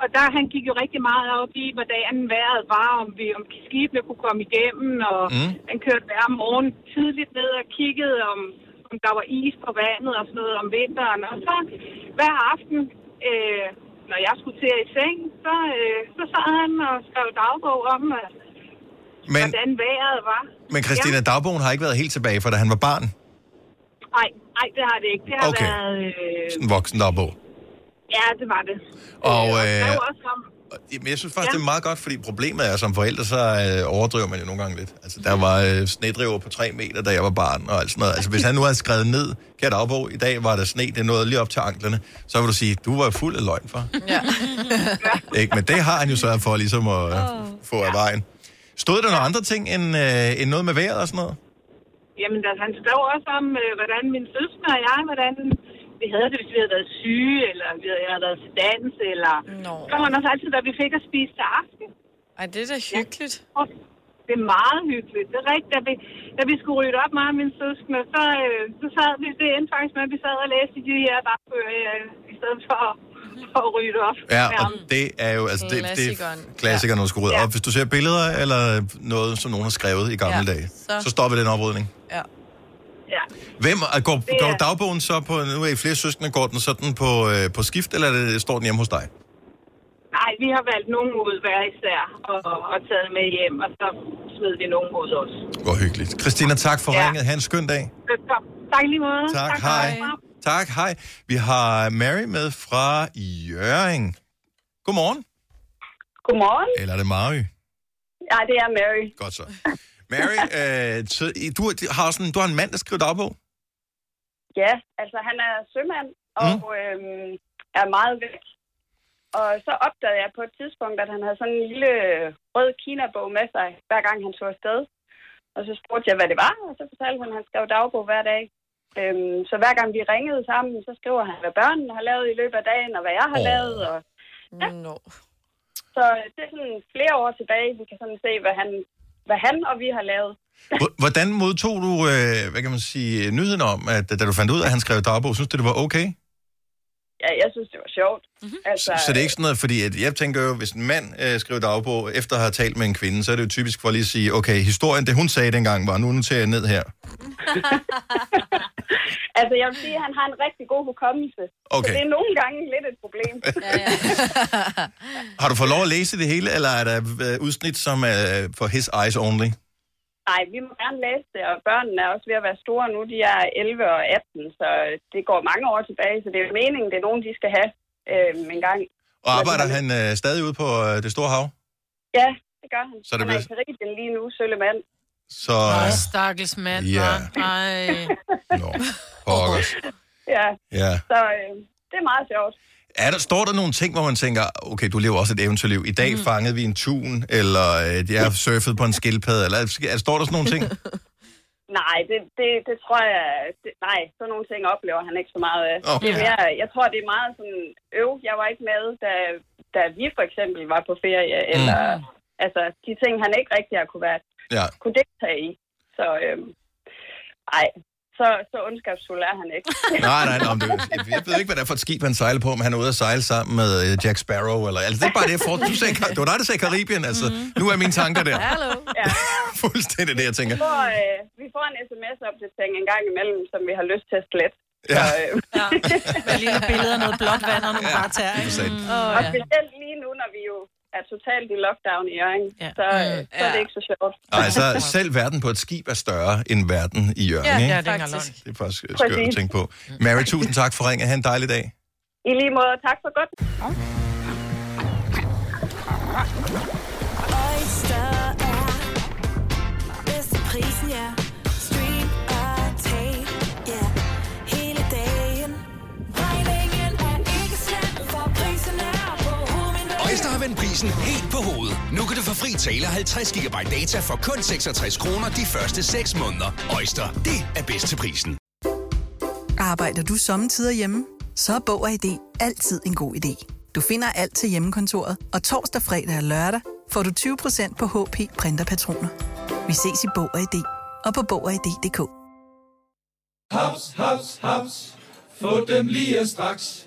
og der han gik jo rigtig meget op i, hvordan vejret var, om, vi, om skibene kunne komme igennem, og mm. han kørte hver morgen tidligt ned og kiggede, om, om der var is på vandet og sådan noget om vinteren. Og så hver aften, øh, når jeg skulle til i seng, så, øh, så sad han og skrev dagbog om, øh, Men, hvordan vejret var. men Christina, dagbogen har ikke været helt tilbage, for da han var barn. Nej, nej, det har det ikke. Det har Okay. været... Øh, en voksen dagbog. ja, det var det. Og, øh, øh, skrev også om... Men jeg synes faktisk, Ja. det er meget godt, fordi problemet er, som forældre, så øh, overdriver man jo nogle gange lidt. Altså, der var øh, snedriver på tre meter, da jeg var barn, og alt sådan noget. Altså, hvis han nu havde skrevet ned, kære dagbog, i dag var der sne, det nåede lige op til anklerne, så vil du sige, du var fuld af løgn for. Ja. Ikke? Men det har han jo sørget for, ligesom at øh, få af vejen. Stod der nogle andre ting end, øh, end noget med vejret og sådan noget? Jamen, der, han skrev også om, øh, hvordan min søster og jeg, hvordan vi havde det, hvis vi havde været syge, eller vi havde, været til dans, eller... Nå. Så var også altid, hvad vi fik at spise til aften. Ej, det er da hyggeligt. Og det er meget hyggeligt. Det er rigtigt. Da vi, da vi skulle rydde op, mig og min søskende, så, øh, så sad vi, det endte faktisk med, at vi sad og læste de her dagbøger, øh, i stedet for, for at rydde op. Ja, og det er jo altså, det, det Klassikeren. er klassikeren, når du skal rydde Ja. op. Hvis du ser billeder eller noget, som nogen har skrevet i gamle Ja, dage, så... så- så stopper den oprydning. Ja. Ja. Hvem er- går, Det går dagbogen så på, nu er I flere søskende, går den sådan på, øh, på skift, eller er det, står den hjemme hos dig? Nej, vi har valgt nogen ud hver især og, og taget med hjem, og så smed vi nogen ud også. Hvor hyggeligt. Christina, tak for ja. Ringet. Ha' en skøn dag. Velkommen. Tak lige måde. Tak, for hej. det. Tak, hej. Vi har Mary med fra Jøring. Godmorgen. Godmorgen. Eller er det Mary? Ja, det er Mary. Godt så. Mary, øh, så, I- du, har sådan, du har en mand, der skriver dagbog? Ja, altså han er sømand og mm. øhm, er meget væk. Og så opdagede jeg på et tidspunkt, at han havde sådan en lille rød Kina-bog med sig, hver gang han tog afsted. Og så spurgte jeg, hvad det var, og så fortalte han, at han skrev dagbog hver dag. Øhm, så hver gang vi ringede sammen, så skriver han, hvad børnene har lavet i løbet af dagen, og hvad jeg har oh. lavet. Og, ja. no. Så det er sådan flere år tilbage, vi kan sådan se, hvad han, hvad han og vi har lavet. Hvordan modtog du, øh, hvad kan man sige, nyheden om, at da du fandt ud af, at han skrev dagbog, synes du, det var okay? Ja, jeg synes, det var sjovt. Mm-hmm. Altså, Så det er ikke sådan noget, fordi at jeg tænker jo, hvis en mand øh, skriver dagbog efter at have talt med en kvinde, så er det jo typisk for lige at sige, okay, historien, det hun sagde dengang var, nu noterer jeg ned her. altså, jeg vil sige, at han har en rigtig god hukommelse. Okay. Så det er nogle gange lidt et problem. ja, ja. Har du fået lov at læse det hele, eller er der øh, udsnit, som er for his eyes only? Nej, vi må gerne læse det, og børnene er også ved at være store nu. De er 11 og 18, så det går mange år tilbage, så det er jo meningen, det er nogen, de skal have øh, en gang. Og arbejder han øh, stadig ude på øh, det store hav? Ja, det gør han. Så det han er i bliver- Karibien lige nu, Sølle mand. Så... Ej, Øh, stakkels mand, Ja. ja. Ej. pokkers. Ja, Ja. så øh, det er meget sjovt. Er der, står der nogle ting, hvor man tænker, okay, du lever også et eventyrliv. I dag mm. fangede vi en tun, eller øh, jeg har surfet på en skildpadde, eller er, står der sådan nogle ting? Nej, det, det, det tror jeg... Det, nej, sådan nogle ting oplever han ikke så meget af. Okay. Det er mere, jeg tror, det er meget sådan... Øv, jeg var ikke med, da, da vi for eksempel var på ferie, Mm. eller... Altså, de ting, han ikke rigtig har kunne, være, Ja. kunne deltage i. Så, øhm, ej, så, så ondskabsfuld er han ikke. Nej, nej, nej. det, jeg ved ikke, hvad det er for et skib, han sejler på, om han er ude at sejle sammen med øh, Jack Sparrow, eller... Altså, det er bare det, jeg får... Du sagde, det var dig, der sagde Karibien, altså. Nu er mine tanker der. Hallo. Ja. Fuldstændig det, jeg tænker. Vi får, øh, vi får en sms-opdatering en gang imellem, som vi har lyst til at slette. Ja. Så, øh, Med et lille billede af noget blåt vand og nogle bare tær. for satan. Og specielt lige nu, når vi jo er totalt i lockdown i Jørgen, ja. så, øh, så er det ikke så sjovt. Nej, så selv verden på et skib er større end verden i Jørgen, Ja, ikke? ja, det er engang Det er faktisk skørt at tænke på. Mary, tusind tak for ringen. Ha' en dejlig dag. I lige måde, tak for godt. Vendt prisen helt på hovedet. Nu kan du få fri tale 50 GB data for kun 66 kroner de første 6 måneder. Øjster, det er bedst til prisen. Arbejder du sommetider hjemme? Så er Bog og ID altid en god idé. Du finder alt til hjemmekontoret, og torsdag, fredag og lørdag får du 20% på HP printerpatroner. Vi ses i Bog og ID og på Bog og ID.dk. Haps, haps, haps. Få dem lige straks.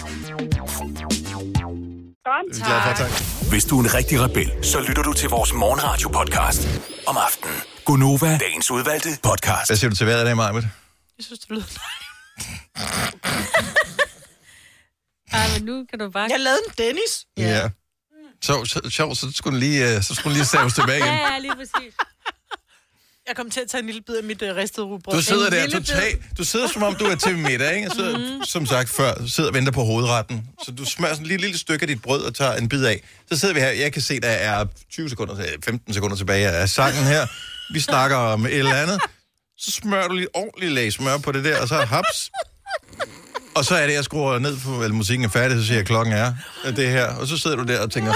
Godt. Er glade for, tak. Hvis du er en rigtig rebel, så lytter du til vores morgenradio-podcast om aftenen. Gunova, dagens udvalgte podcast. Hvad siger du til vejret i dag, Majbet? Jeg synes, det lyder Ej, men nu kan du bare... Jeg lavede en Dennis. Ja. Så, så, sjov, så skulle den lige, øh, så skulle den lige saves tilbage igen. Ja, ja, lige præcis. Jeg kom til at tage en lille bid af mit uh, ristede rugbrød. Du sidder En der totalt, du sidder som om du er til middag, ikke? Jeg sidder, mm. som sagt før, sidder og venter på hovedretten. Så du smører sådan en lille, lille stykke af dit brød og tager en bid af. Så sidder vi her, jeg kan se, der er 20 sekunder, 15 sekunder tilbage af sangen her. Vi snakker om et eller andet. Så smører du lige ordentligt lag smør på det der, og så haps. Og så er det, jeg skruer ned på, eller musikken er færdig, så siger jeg, klokken er det her. Og så sidder du der og tænker,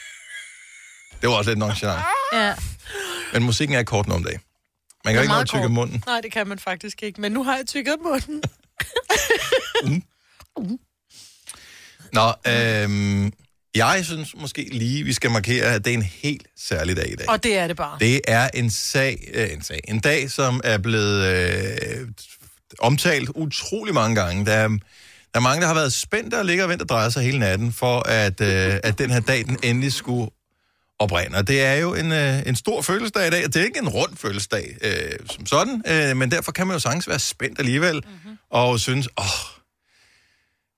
det var også lidt nonchalant. Ja. Men musikken er kort nogle dage. Man kan ikke nå at tykke munden. Nej, det kan man faktisk ikke. Men nu har jeg tykket munden. Nå, øhm, jeg synes måske lige, vi skal markere, at det er en helt særlig dag i dag. Og det er det bare. Det er en sag, øh, en sag, en dag, som er blevet øh, omtalt utrolig mange gange. Der er, der er mange, der har været spændt og ligger og venter og drejer sig hele natten, for at, øh, at den her dag, den endelig skulle oprinde. Og det er jo en, øh, en stor fødselsdag i dag, og det er ikke en rund fødselsdag øh, som sådan, øh, men derfor kan man jo sagtens være spændt alligevel, mm-hmm. og synes, åh,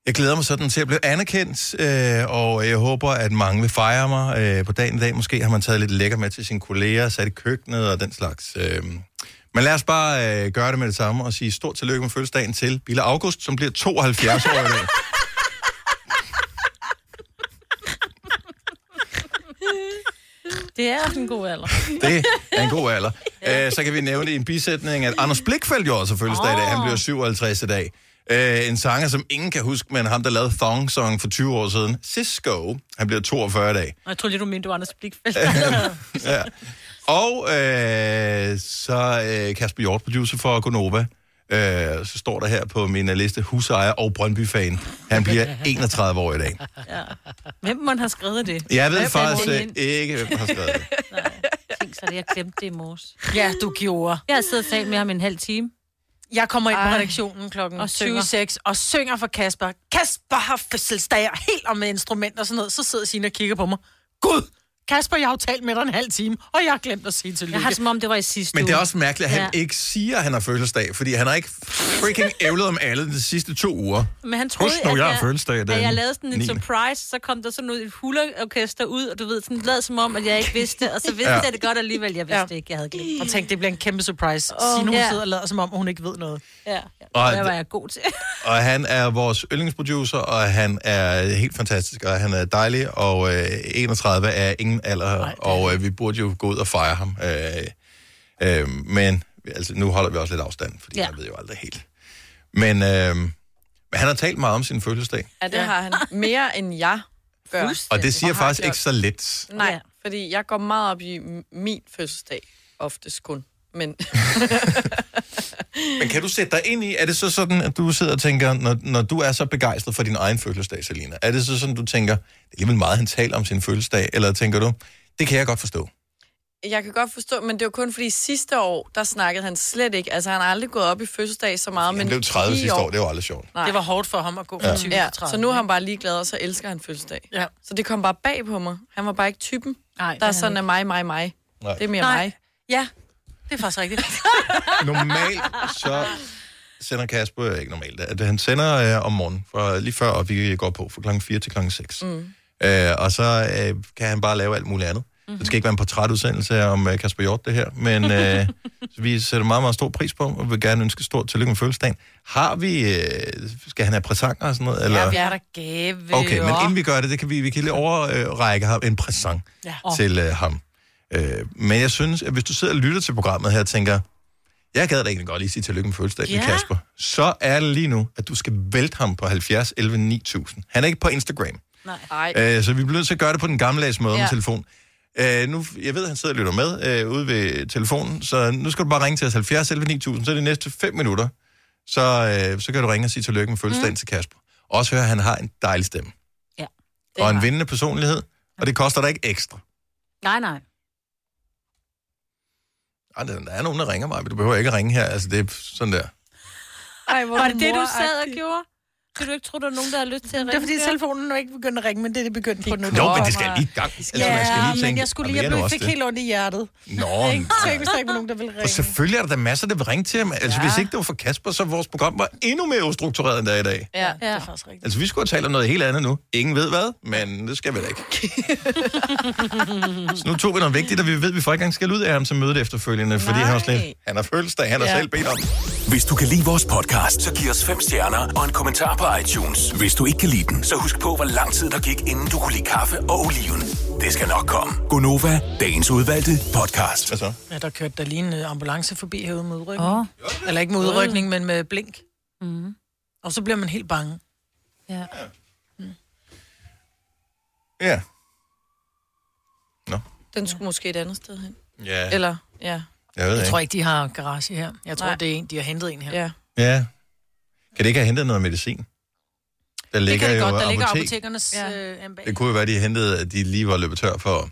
Jeg glæder mig sådan til at blive anerkendt, øh, og jeg håber, at mange vil fejre mig øh, på dagen i dag. Måske har man taget lidt lækker med til sine kolleger, sat i køkkenet og den slags. Øh. Men lad os bare øh, gøre det med det samme og sige stort tillykke med fødselsdagen til Bille August, som bliver 72 år i dag. Det er også en god alder. Det er en god alder. Øh, så kan vi nævne i en bisætning, at Anders Blikfeldt jo også fødselsdag i dag. Han bliver 57 i dag. Øh, en sanger, som ingen kan huske, men ham, der lavede Thong Song for 20 år siden. Cisco. Han bliver 42 i dag. Jeg tror lige, du mente, du var Anders Blikfeldt. Ja. Og øh, så øh, Kasper Hjort, producer for Gonova. Øh, så står der her på min øh, liste, husejer og Brøndby-fan. Han bliver 31 år i dag. ja. Hvem må have skrevet det? Jeg ved Hvem faktisk det? ikke, hvem har skrevet det. Tænk så det, jeg glemte det i morges. Ja, du gjorde. Jeg har siddet og talt med ham en halv time. Jeg kommer ind på Ej. redaktionen klokken Og synger. 26 og synger for Kasper. Kasper har fødselsdag, og helt om med instrument og sådan noget. Så sidder Signe og kigger på mig. Gud, Kasper, jeg har jo talt med dig en halv time, og jeg har glemt at sige tillykke. Jeg har som om, det var i sidste Men det er uge. også mærkeligt, at han Ja. ikke siger, at han har fødselsdag, fordi han har ikke freaking ævlet om alle de sidste to uger. Men han troede, Husk nu, jeg har fødselsdag den da jeg lavede sådan en 9.. surprise, så kom der sådan noget, et hulorkester ud, og du ved, sådan lad som om, at jeg ikke vidste, og så vidste Ja. ja. jeg det godt alligevel, jeg vidste ja. ikke, jeg havde glemt. Og tænkte, det bliver en kæmpe surprise. Åh, Signe, hun ja. sidder og lader, som om hun ikke ved noget. Ja, Og det var jeg god til. Og han er vores yndlingsproducer, og han er helt fantastisk, og han er dejlig, og øh, 31 er ingen alder, Nej, og øh, vi burde jo gå ud og fejre ham. Øh, øh, men altså, nu holder vi også lidt afstand, fordi ja. Jeg ved jo aldrig helt. Men, øh, men han har talt meget om sin fødselsdag, Ja, det har han. Mere end jeg gør. og det siger faktisk gjort. ikke så lidt. Nej, fordi jeg går meget op i min fødselsdag, oftest kun. Men Men kan du sætte dig ind i, er det så sådan, at du sidder og tænker, når, når du er så begejstret for din egen fødselsdag, Selina, er det så sådan, du tænker, det er alligevel meget, han taler om sin fødselsdag, eller tænker du, det kan jeg godt forstå. jeg kan godt forstå, men det var kun fordi sidste år, der snakkede han slet ikke. Altså, han har aldrig gået op i fødselsdag så meget. Han men blev 30 lige sidste år, det var aldrig sjovt. Nej. Det var hårdt for ham at gå fra Ja. 20 Ja, til 30. så nu er han bare ligeglad, og så elsker han fødselsdag. Ja. Så det kom bare bag på mig. Han var bare ikke typen, Nej, der er sådan er mig, mig, mig. Nej. Det er mere Nej. mig. Ja, det er faktisk rigtigt. Normalt så sender Kasper, ikke normalt, at han sender øh, om morgenen, for lige før, og vi går på fra klokken 4 til klokken 6. Mm. Øh, og så øh, kan han bare lave alt muligt andet. Mm-hmm. Det skal ikke være en portrætudsendelse om øh, Kasper Hjort, det her, men øh, vi sætter meget, meget stor pris på, og vil gerne ønske stort tillykke med fødselsdagen. Har vi, øh, skal han have præsanger og sådan noget? Eller? Ja, vi er der gave. Okay, men inden vi gør det, det kan vi, vi kan lige overrække ham en præsent Ja. til øh, ham. Øh, men jeg synes, at hvis du sidder og lytter til programmet her og tænker, jeg gad da egentlig godt lige sige tillykke med fødselsdag ja. Til Kasper, så er det lige nu, at du skal vælte ham på 70 11 9000. Han er ikke på Instagram, Nej. øh, så vi bliver nødt til at gøre det på den gammeldags måde ja. Ja. med telefon. Øh, nu, jeg ved, at han sidder og lytter med øh, ude ved telefonen, så nu skal du bare ringe til os 70 11 9000, så er det næste 5 minutter, så, øh, så kan du ringe og sige tillykke med fødselsdagen mm. til Kasper. Også høre, at han har en dejlig stemme. Ja. Og en vindende personlighed, og det koster dig ikke ekstra. Nej, nej. Ej, der er nogen, der ringer mig, men du behøver ikke at ringe her. Altså, det er sådan der. Ej, hvor Var er det det, du sad og gjorde? Så du ikke tror, der er nogen, der har lyst til at ringe? Det er fordi telefonen nu ikke begyndt at ringe, men det er det begyndt på nu. Jo, men det skal lige i gang. Altså, Ja, man skal lige men tænke, jeg skulle "Jamen, lige, jeg også fik det." helt ondt i hjertet. Nå, Ikke? Tænk, hvis der ikke var nogen, der ville ringe. og selvfølgelig er der da masser, der vil ringe til ham. Altså, Ja. hvis ikke det var for Kasper, så vores program var endnu mere ustruktureret end der i dag. Ja, det er faktisk rigtigt. Altså, vi skulle have talt om noget helt andet nu. Ingen ved hvad, men det skal vi da ikke. så nu tog vi noget vigtigt, og vi ved, at vi får ikke engang skal ud af ham til mødet efterfølgende, fordi han var slet, han har fødselsdag, han har Ja. selv bedt om. Hvis du kan lide vores podcast, så giv os fem stjerner og en kommentar på iTunes. Hvis du ikke kan lide den, så husk på, hvor lang tid der gik, inden du kunne lide kaffe og oliven. Det skal nok komme. Gonova, dagens udvalgte podcast. Hvad så? Ja, der kørte der lige en øh, ambulance forbi herude med udrykning. Åh. Eller ikke med udrykning, men med blink. Mm. Og så bliver man helt bange. Ja. Ja. Den skulle måske et andet sted hen. Ja. Eller, ja. Jeg ved Jeg ikke. tror ikke, de har garage her. Jeg tror, Nej. det er en, de har hentet en her. Ja. Ja. Kan det ikke have hentet noget medicin? Der Det ligger kan det jo godt. Der ligger apotek. apotekernes ja. øh. Det kunne jo være, de hentede, at de lige var løbet tør for...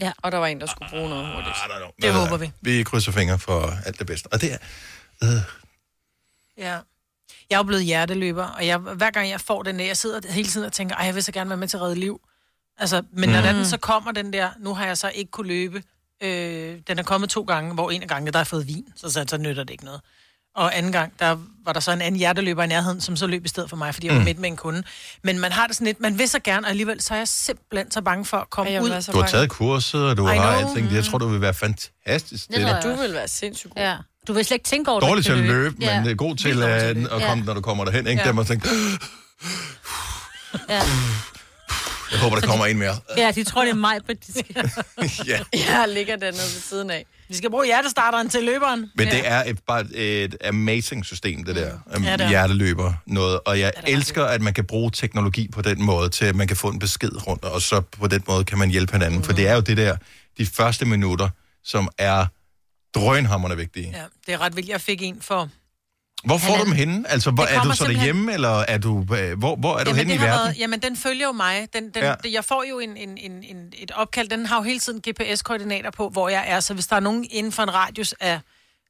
Ja. Og der var en, der skulle bruge noget hurtigt. Det håber vi. Vi krydser fingre for alt det bedste. Og det er... Øh, Ja. Jeg er jo blevet hjerteløber, og jeg, hver gang jeg får den, jeg sidder hele tiden og tænker, ej, jeg vil så gerne være med til at redde liv. Altså, men når Mm. den så kommer den der, nu har jeg så ikke kunne løbe, øh, den er kommet to gange, hvor en af gangene, der har fået vin, så, så, så nytter det ikke noget. Og anden gang, der var der så en anden hjerteløber i nærheden, som så løb i stedet for mig, fordi jeg var Mm. midt med en kunde. Men man har det sådan lidt, man vil så gerne, og alligevel så er jeg simpelthen så bange for at komme Jeg ud. Du har taget kurset, og du I har know. alting. Jeg tror, du vil være fantastisk til det. Du vil være sindssygt god. Ja. Du vil slet ikke tænke over det. Dårlig til at kan løbe, men Ja. ja. god til at, løbe. at komme, når du kommer derhen. Ikke? Ja. Der må tænke, Ja. Jeg håber, der kommer en mere. ja, de tror, det er mig, på de skal... ja. Jeg ligger dernede ved siden af. Vi skal bruge hjertestarteren til løberen. Men det er et, bare et amazing system, det der. Ja, Ja, det er. hjerteløber noget. Og jeg elsker, at man kan bruge teknologi på den måde, til at man kan få en besked rundt, og så på den måde kan man hjælpe hinanden. Mm. For det er jo det der, de første minutter, som er drønhammerne vigtige. Ja. Ja, det er ret vildt. Jeg fik en for... Hvor får du dem henne? Altså, hvor, er du så simpelthen- derhjemme, eller er du, øh, hvor, hvor er du jamen, henne i verden? Været, jamen, den følger jo mig. Den, den, Ja. Jeg får jo en, en, en, en, et opkald. Den har jo hele tiden GPS-koordinater på, hvor jeg er. Så hvis der er nogen inden for en radius af,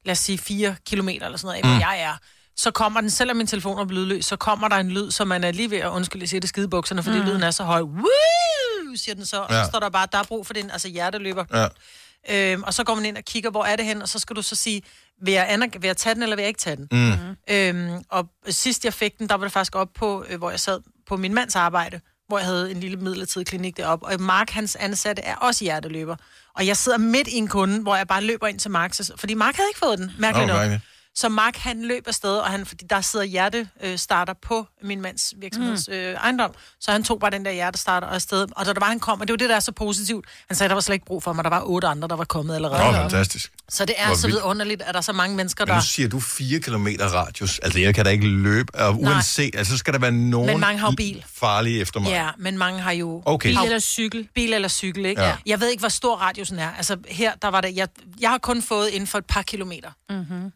lad os sige, 4 kilometer eller sådan noget, af, hvor Mm. jeg er, så kommer den, selvom min telefon er lydløs, så kommer der en lyd, som man er lige ved at undskylde, siger det skidebukserne, fordi Mm. mm. lyden er så høj. Woo! siger den så, og Ja. så står der bare, der er brug for den, altså hjerteløber. Ja. Øhm, og så går man ind og kigger, hvor er det hen, og så skal du så sige, vil jeg, anerk- vil jeg tage den, eller vil jeg ikke tage den? Mm. Øhm, og sidst jeg fik den, der var det faktisk op på, øh, hvor jeg sad på min mands arbejde, hvor jeg havde en lille midlertidig klinik deroppe. Og Mark, hans ansatte, er også hjerteløber. Og jeg sidder midt i en kunde, hvor jeg bare løber ind til Mark, fordi Mark havde ikke fået den, mærkeligt Nå, nok. Så Mark, han løb afsted, og han, fordi der sidder hjertestarter på min mands virksomheds Mm. øh, ejendom, så han tog bare den der hjertestarter og afsted. Og da der var, han kom, og det var det, der er så positivt. Han sagde, der var slet ikke brug for mig. Der var otte andre, der var kommet allerede. Åh, fantastisk. Så det er Hvor så vildt. vidunderligt, at der er så mange mennesker, Men der... nu siger du 4 km radius. Altså, jeg kan da ikke løbe. Og Nej. uanset, altså, så skal der være nogen Men mange har bil. farlige efter mig. Ja, men mange har jo Okay. Bil eller cykel. Bil eller cykel, ikke? Ja. Jeg ved ikke, hvor stor radiusen er. Altså her, der var det, jeg, jeg har kun fået inden for et par kilometer. Mm-hmm.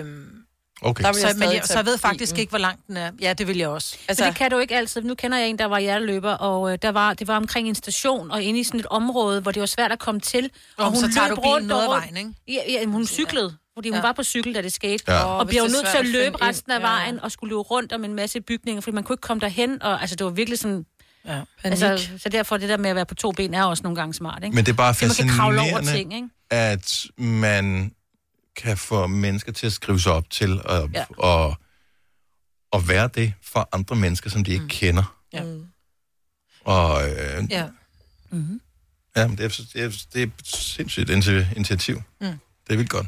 Øhm, Okay. så, men jeg, så jeg ved faktisk ikke, hvor langt den er. Ja, det vil jeg også. Altså, det kan du ikke altid. Nu kender jeg en, der var hjerteløber, og øh, der var, det var omkring en station, og inde i sådan et område, hvor det var svært at komme til. Nå, og så tager du bilen rundt noget af og vejen, ikke? Ja, ja, hun cyklede, fordi hun Ja. var på cykel, da det skete. Ja. Og er nødt til at at løbe finde resten af ind, ja. vejen, og skulle løbe rundt om en masse bygninger, fordi man kunne ikke komme derhen. Og, altså, det var virkelig sådan... Ja, altså, så derfor det der med at være på to ben er også nogle gange smart, ikke? Men det er bare Fordi man kan kravle over fascinerende, ting, ikke? at man kan få mennesker til at skrive sig op til at, Ja. at, at være det for andre mennesker, som de ikke mm. kender. Ja. Og øh, Ja. Mm-hmm. ja, men det er, det, er, det er et sindssygt initi- initiativ. Mm. Det er vildt godt.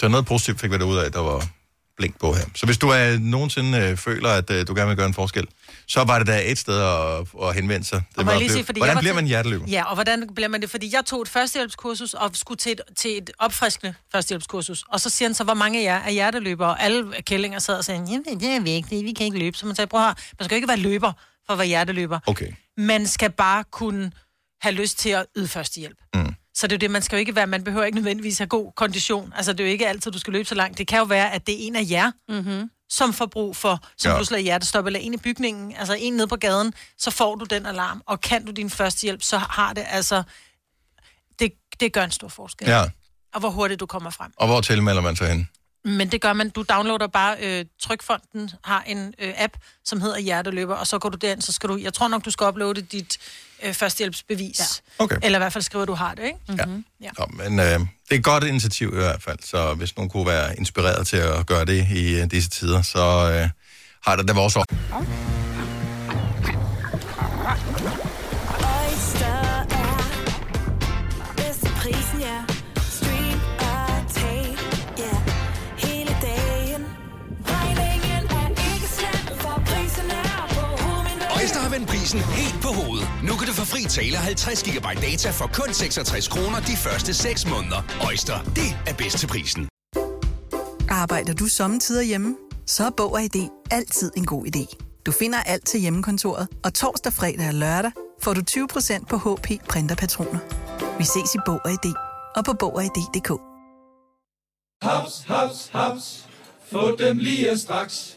Så noget positivt fik vi ud af, der var blink på her. Så hvis du er, nogensinde øh, føler, at øh, du gerne vil gøre en forskel, så var det da et sted at, at henvende sig. Det Og var lige sige, fordi Hvordan bliver til- man hjerteløber? Ja, og hvordan bliver man det? Fordi jeg tog et førstehjælpskursus og skulle til et, til et opfriskende førstehjælpskursus. Og så siger han så, hvor mange af jer er hjerteløbere? Og alle kællinger sad og sagde, jamen det er vigtigt, vi kan ikke løbe. Så man sagde, prøv at høre, man skal jo ikke være løber for at være hjerteløber. Okay. Man skal bare kunne have lyst til at yde førstehjælp. Mm. Så det er jo det, man skal jo ikke være, man behøver ikke nødvendigvis have god kondition. Altså det er jo ikke altid, du skal løbe så langt. Det kan jo være, at det er en af jer, mm-hmm. Som får brug for, som Ja. pludselig er hjertestop, eller en i bygningen, altså en nede på gaden, så får du den alarm, og kan du din førstehjælp, så har det altså, det, det gør en stor forskel. Ja. Og hvor hurtigt du kommer frem. Og hvor tilmelder man sig hen? Men det gør man, du downloader bare, øh, Trykfonden har en øh, app, som hedder Hjerteløber, og så går du derind, så skal du, jeg tror nok, du skal uploade dit øh, førstehjælpsbevis. Ja. Okay. Eller i hvert fald skrive, at du har det, ikke? Mm-hmm. Ja. Nå, men øh, det er et godt initiativ i hvert fald, så hvis nogen kunne være inspireret til at gøre det i øh, disse tider, så øh, har det da vores år. Oyster vendt prisen helt på hovedet. Nu kan du få fri tale 50 GB data for kun 66 kroner de første 6 måneder. Øjster, det er bedst til prisen. Arbejder du sommetider hjemme? Så er Bog og ID altid en god idé. Du finder alt til hjemmekontoret, og torsdag, fredag og lørdag får du 20% på HP printerpatroner. Vi ses i Bog og ID og på Bog og ID.dk. Haps, haps, haps. Få dem lige straks.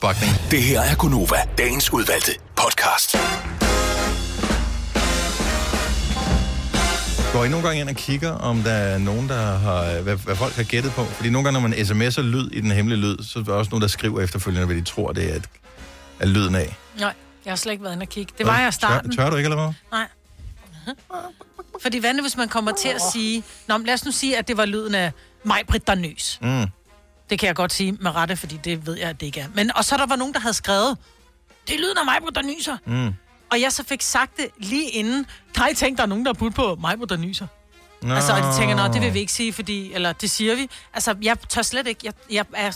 Bakning. Det her er Gunova, dagens udvalgte podcast. Går I nogle gange ind og kigger, om der er nogen, der har, hvad, hvad folk har gættet på? Fordi nogle gange, når man sms'er lyd i den hemmelige lyd, så er der også nogen, der skriver efterfølgende, hvad de tror, det er, at, er lyden af. Nej, jeg har slet ikke været inde og kigge. Det var jeg i starten. Tør, tør du ikke, eller hvad? Nej. Fordi hvad hvis man kommer til at sige... Nå, men lad os nu sige, at det var lyden af mig, Britt, der nøs. Mm. Det kan jeg godt sige med rette, fordi det ved jeg, at det ikke er. Men, og så der var nogen, der havde skrevet, det er lyden af mig, der nyser. Mm. Og jeg så fik sagt det lige inden. Nej, tænk, der er nogen, der har budt på mig, der nyser. Nå. Altså, og de tænker, nå, det vil vi ikke sige, fordi... Eller det siger vi. Altså, jeg tør slet ikke... Jeg, jeg, er,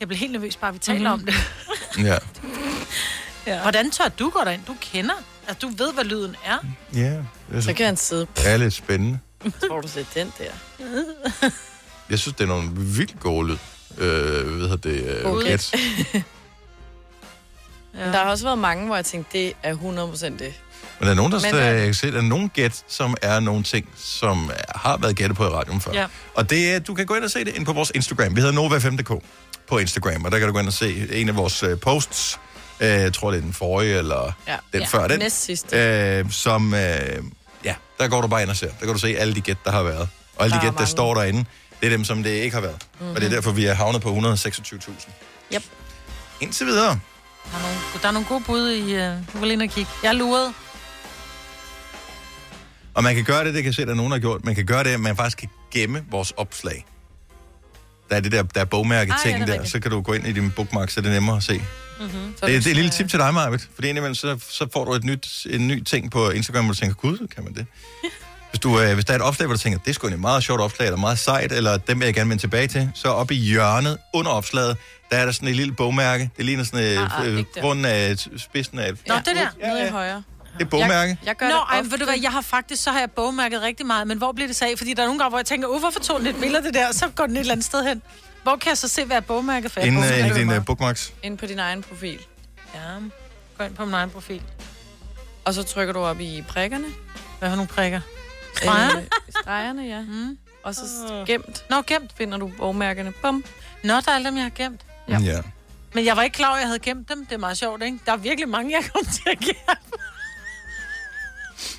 jeg bliver helt nervøs, bare vi taler mm-hmm. om det. Ja. ja. Hvordan tør du gå derind? Du kender. Altså, du ved, hvad lyden er. Ja. Det er Så kan han sidde. Det er lidt spændende. Tror du set den der? Jeg synes, det er nogle vildt gode lyd. Øh, hvad hedder det? Øh, God gæt. Ja. Der har også været mange, hvor jeg tænkte, det er 100% det. Men der er nogen, der, Men, øh, jeg kan se, der er nogle gæt, som er nogle ting, som har været gættet på i radioen før. Ja. Og det er, du kan gå ind og se det ind på vores Instagram. Vi hedder Nova5.dk på Instagram, og der kan du gå ind og se en af vores øh, posts. Øh, jeg tror, det er den forrige, eller Ja. den Ja, før den. næst sidste. Øh, som, øh, ja, der går du bare ind og ser. Der kan du se alle de gæt, der har været. Og alle Der de gæt, der står derinde, det er dem, som det ikke har været. Mm-hmm. Og det er Mhm. derfor, vi er havnet på 126.000. Yep. Indtil videre. Der er nogle, der er nogle gode bud i... Uh, du vil ind og kigge. Jeg lurede. Og man kan gøre det, det kan se, at der er nogen, der har gjort. Man kan gøre det, at man faktisk kan gemme vores opslag. Der er det der, der er bogmærke Ah, ja, ting det er der, rigtigt. så kan du gå ind i din bookmark, så det er nemmere at se. Mm-hmm. Det, det er et lille tip til dig, Marvitt. Fordi indimellem, så, så får du et nyt, en ny ting på Instagram, hvor du tænker, gud, kan man det? Hvis, du, øh, hvis der er et opslag, hvor du tænker, det er sgu en meget sjovt opslag, eller meget sejt, eller dem vil jeg gerne vende tilbage til, så oppe i hjørnet under opslaget, der er der sådan et lille bogmærke. Det ligner sådan et Ah, ah, øh, grunden af spidsen af... Nå, det der. Ja, Nede i højre. Det er bogmærke. Jeg, jeg gør Nå, det ej, ved du hvad, jeg har faktisk, så har jeg bogmærket rigtig meget, men hvor bliver det så af? Fordi der er nogle gange, hvor jeg tænker, uh, hvorfor tog den et billede det der, og så går den et eller andet sted hen. Hvor kan jeg så se, hvad jeg bogmærket for? Inden øh, i din øh, bookmarks. Ind på din egen profil. Ja, gå ind på min egen profil. Og så trykker du op i prikkerne. Hvad har nogle prikker? Streger? Øh, stregerne, ja. Mm. Og så gemt. Nå, gemt. Finder du bogmærkerne. Bum. Nå, der er alle dem, jeg har gemt. Ja. ja. Men jeg var ikke klar over, at jeg havde gemt dem. Det er meget sjovt, ikke? Der er virkelig mange, jeg kom til at gemme.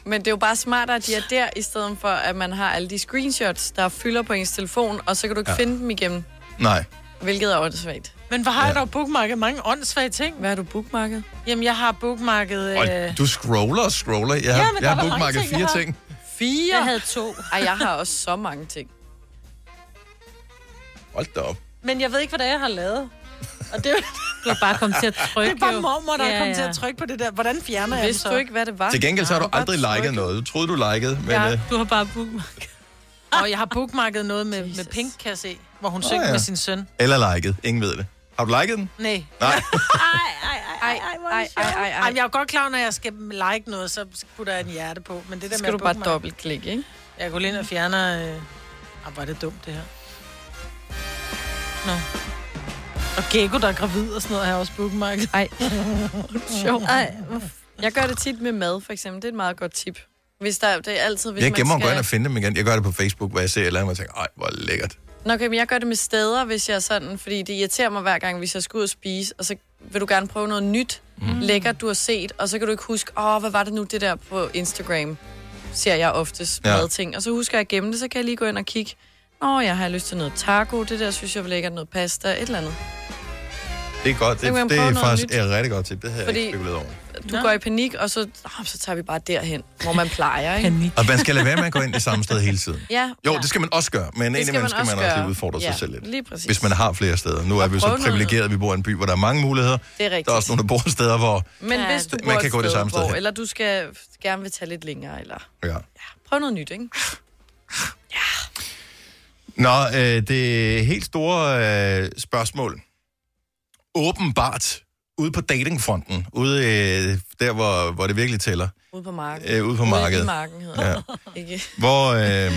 Men det er jo bare smartere, at de er der, i stedet for, at man har alle de screenshots, der fylder på ens telefon, og så kan du ikke Ja. ja. finde dem igen, Nej. hvilket er åndssvagt. Men hvor har jeg dog bookmarket mange åndssvage ting? Hvad har du bookmarket? Jamen, jeg har bookmarket... Og Øh... du scroller og scroller. Jeg har, Ja, ja, men jeg der har bookmarket ting, fire har. ting. Fire? Jeg havde to. Ej, jeg har også så mange ting. Hold da op. Men jeg ved ikke, hvad det er, jeg har lavet. Og det er, Du har bare kommet til at trykke. det er bare mormor, der Ja, er kommet til at trykke på det der. Hvordan fjerner jeg Vidste så? du ikke, hvad det var? Til gengæld så har du aldrig liket noget. Du troede, du likede, men... Ja. øh, Du har bare bookmarket. Og jeg har bookmarket noget med, med Pink, kan jeg se, hvor hun synger ja. med sin søn. Eller liket. Ingen ved det. Har du liket den? Nej. Nej. Ej, ej, ej, ej, ej, ej, jeg er jo godt klar, når jeg skal like noget, så putter jeg en hjerte på. Men det der med skal at du bare dobbeltklikke, ikke? Jeg går lige ind og fjerner... Øh... Ah, er det dumt, det her. Nå. Og Gecko, der er gravid og sådan noget, har jeg også bookmarket. Ej, sjovt. Ej, Jeg gør det tit med mad, for eksempel. Det er et meget godt tip. Hvis der, det er altid, hvis Jeg man gemmer skal... og går ind og finder dem igen. Jeg gør det på Facebook, hvor jeg ser et eller andet, og tænker, ej, hvor lækkert. Nå, okay, men jeg gør det med steder, hvis jeg er sådan, fordi det irriterer mig hver gang, hvis jeg skal ud og spise, og så vil du gerne prøve noget nyt, mm. lækkert, du har set, og så kan du ikke huske, åh, hvad var det nu, det der på Instagram, ser jeg oftest Ja. ja. madting. Og så husker jeg at gemme det, så kan jeg lige gå ind og kigge, åh, jeg har lyst til noget taco, det der synes jeg var lækkert, noget pasta, et eller andet. Det er godt. Det, det prøve er faktisk nyt. et rigtig godt tip. Det havde jeg Fordi- ikke spekuleret over. Du går i panik, og så, oh, så tager vi bare derhen, hvor man plejer, ikke? Panik. Og man skal lade være med at gå ind det samme sted hele tiden. Ja, Jo, ja. det skal man også gøre, men Det indimellem skal man skal man også også lige udfordre sig Ja, selv lidt. lige præcis. Hvis man har flere steder. Nu er vi så privilegeret, at vi bor i en by, hvor der er mange muligheder. Det er rigtigt. Der er også nogle, der bor steder, hvor... Men Ja, hvis du man bor kan gå det samme sted hvor, eller du skal gerne vil tage lidt længere, eller Ja. prøv noget nyt, ikke? Nå, øh, det helt store øh, spørgsmål. Åbenbart ude på datingfronten, ude øh, der, hvor, hvor det virkelig tæller, Ude på marken. øh, ude på Ude markedet. i marken hedder Ja. det. Ikke? Hvor, øh,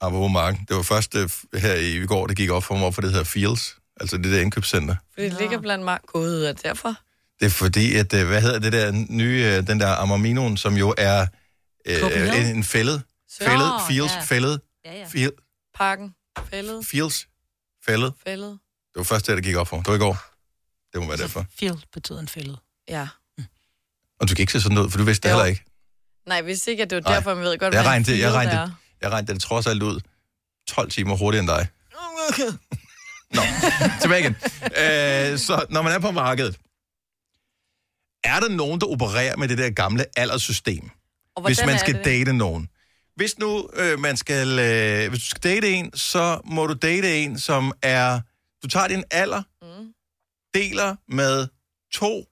apropos marken, det var først øh, her i går, det gik op for mig, hvorfor det hedder Fields, altså det der indkøbscenter. Fordi det ligger blandt mark. Er det derfor? Det er fordi, at, øh, hvad hedder det der nye, øh, den der Amarminoen, som jo er øh, en, en fældet, fældet, Fields, ja. fældet, Ja, ja. field, Parken. Fældet. Fields. Fældet. Fældet. Det var først det, der gik op for. Det var i går. Det må være derfor. Field betyder en fælde. Ja. Og du kan ikke se sådan ud, for du vidste det heller ikke. Nej, vidste ikke, at det var Nej. derfor, man ved godt, Jeg hvad en regnede, jeg field regnede, er. det, jeg regnede det trods alt ud 12 timer hurtigere end dig. Nå, tilbage igen. Øh, så når man er på markedet, er der nogen, der opererer med det der gamle alderssystem? Og Hvis hvordan man er skal det? date nogen. Hvis nu øh, man skal, øh, hvis du skal date en, så må du date en, som er, du tager din alder, Mm. Deler med to,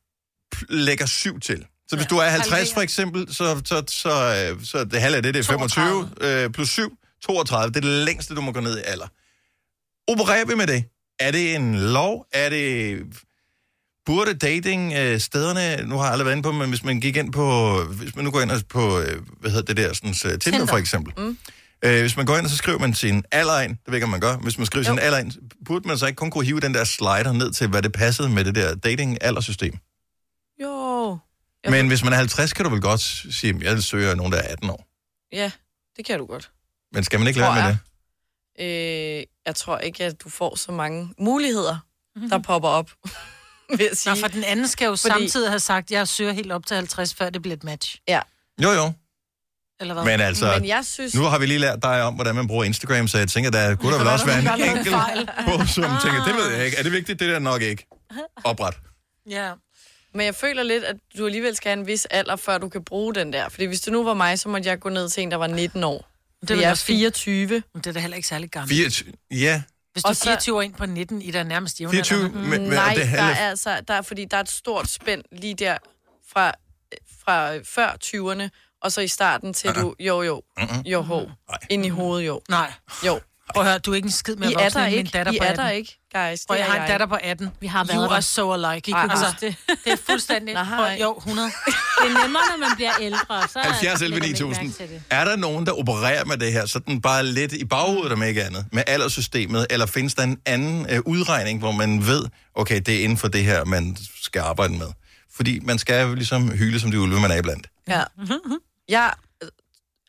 lægger syv til. Så hvis du er 50 for eksempel, så, så, så, øh, så det halve af det, det er 25, øh, plus 7, 32. Det er det længste, du må gå ned i alder. Opererer vi med det? Er det en lov? Er det... Burde dating øh, stederne, nu har jeg aldrig været inde på, men hvis man gik ind på, hvis man nu går ind på, øh, hvad hedder det der, sådan, uh, Tinder, Tinder for eksempel. Mm. Øh, hvis man går ind, og så skriver man sin alder ind, det ved jeg ikke, om man gør, hvis man skriver sin alder ind, burde man så ikke kun kunne hive den der slider ned til, hvad det passede med det der dating-aldersystem. Jo. Men hvis man er 50, kan du vel godt sige, at jeg søger nogen, der er 18 år. Ja, det kan du godt. Men skal man ikke lade med jeg. det? Øh, jeg tror ikke, at du får så mange muligheder, der popper op, vil jeg sige. Nå, for den anden skal jo Fordi... samtidig have sagt, at jeg søger helt op til 50, før det bliver et match. Ja. Jo, jo. Eller hvad? Men altså, Men jeg synes- nu har vi lige lært dig om, hvordan man bruger Instagram, så jeg tænker, der kunne der vel også være en enkelt på, som tænker, det ved jeg ikke. Er det vigtigt? Det er der nok ikke. Opret. Ja. Men jeg føler lidt, at du alligevel skal have en vis alder, før du kan bruge den der. Fordi hvis det nu var mig, så måtte jeg gå ned til en, der var 19 år. Det jeg er også fint. 24. Men det er da heller ikke særlig gammelt. 24, ja. Hvis du er Og så- 24 år ind på 19, i der nærmest jævn 24, alder. men- men- Nej, det der er altså, der er, fordi der er et stort spænd lige der fra, fra før 20'erne, og så i starten til du, jo jo, jo ho, ind i hovedet jo. Nej. Jo. Prøv at høre, du er ikke en skid mere I er end min ikke. datter I på er 18. der ikke, guys. Og Det jeg er har en datter på 18. Vi har you været are der. so alike. I Ej, kunne altså, det, det er fuldstændig... Nej. Jo, 100. Det er nemmere, når man bliver ældre. Så 70 11 lægger man ikke 9000. mærke til det. Er der nogen, der opererer med det her, sådan bare lidt i baghovedet, om ikke andet, med alderssystemet, eller findes der en anden øh, udregning, hvor man ved, okay, det er inden for det her, man skal arbejde med? Fordi man skal jo ligesom hyle som de ulve, man er iblandt. Ja. Jeg øh,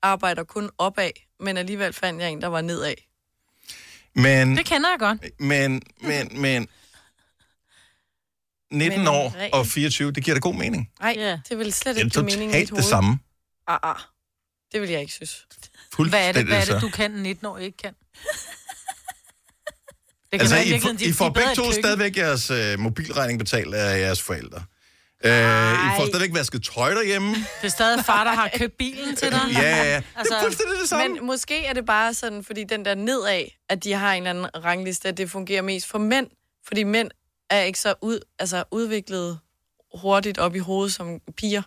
arbejder kun opad, men alligevel fandt jeg en, der var nedad. Men, Det kender jeg godt. men, men, men, 19 Men år og 24, det giver da god mening. Nej, det vil slet ikke give mening i mit hoved. det samme. Ah, ah. Det vil jeg ikke synes. Hvad er det, hvad er det du kan, 19 år ikke kan? Det Altså, være I, de- I får begge to køkken. stadigvæk jeres øh, mobilregning betalt af jeres forældre. Øh, I får stadigvæk vasket tøj derhjemme. Det er stadig far, der har købt bilen til dig. Ja, ja, ja. Altså, Det er fuldstændig det samme. Men måske er det bare sådan, fordi den der nedad, at de har en eller anden rangliste, at det fungerer mest for mænd. Fordi mænd er ikke så ud, altså udviklet hurtigt op i hovedet som piger.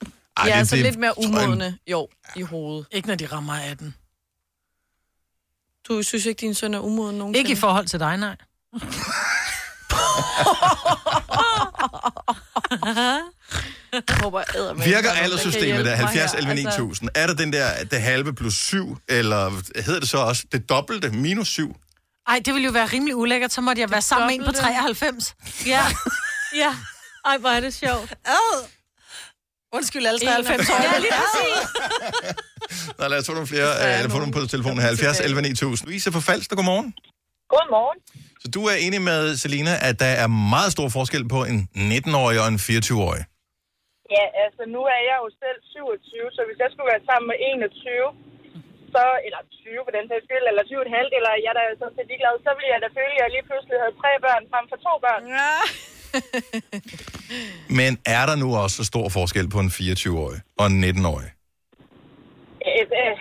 De Ej, er det- altså det lidt mere umodne, jo, i hovedet. Ikke når de rammer 18. Du synes ikke, din søn er umoden nogen Ikke i forhold til dig, nej. håber, eddermame, Virker der er der alderssystemet der, hjælpe mig 70 her. 11 Altså, 9000? Er der den der, det halve plus 7, eller hedder det så også det dobbelte minus 7? Ej, det ville jo være rimelig ulækkert, så måtte jeg være sammen med en på dobbelte. 93. Ja, ja. Ej, hvor er det sjovt. Undskyld alle 93 år. Ja, lige præcis. Nå, lad os få nogle flere, øh, eller få nogle på telefonen. 70 11 9000. Louise fra Falster, godmorgen. Godmorgen. Så du er enig med Selina, at der er meget stor forskel på en 19-årig og en 24-årig. Ja, altså nu er jeg jo selv 27, så hvis jeg skulle være sammen med 21, så, eller 20 på den sags skyld, eller 20 et halvt, eller jeg er da sådan set ligeglad, så ville jeg da føle, at jeg lige pludselig havde tre børn frem for to børn. Ja. Men er der nu også så stor forskel på en 24-årig og en 19-årig? Øh, øh,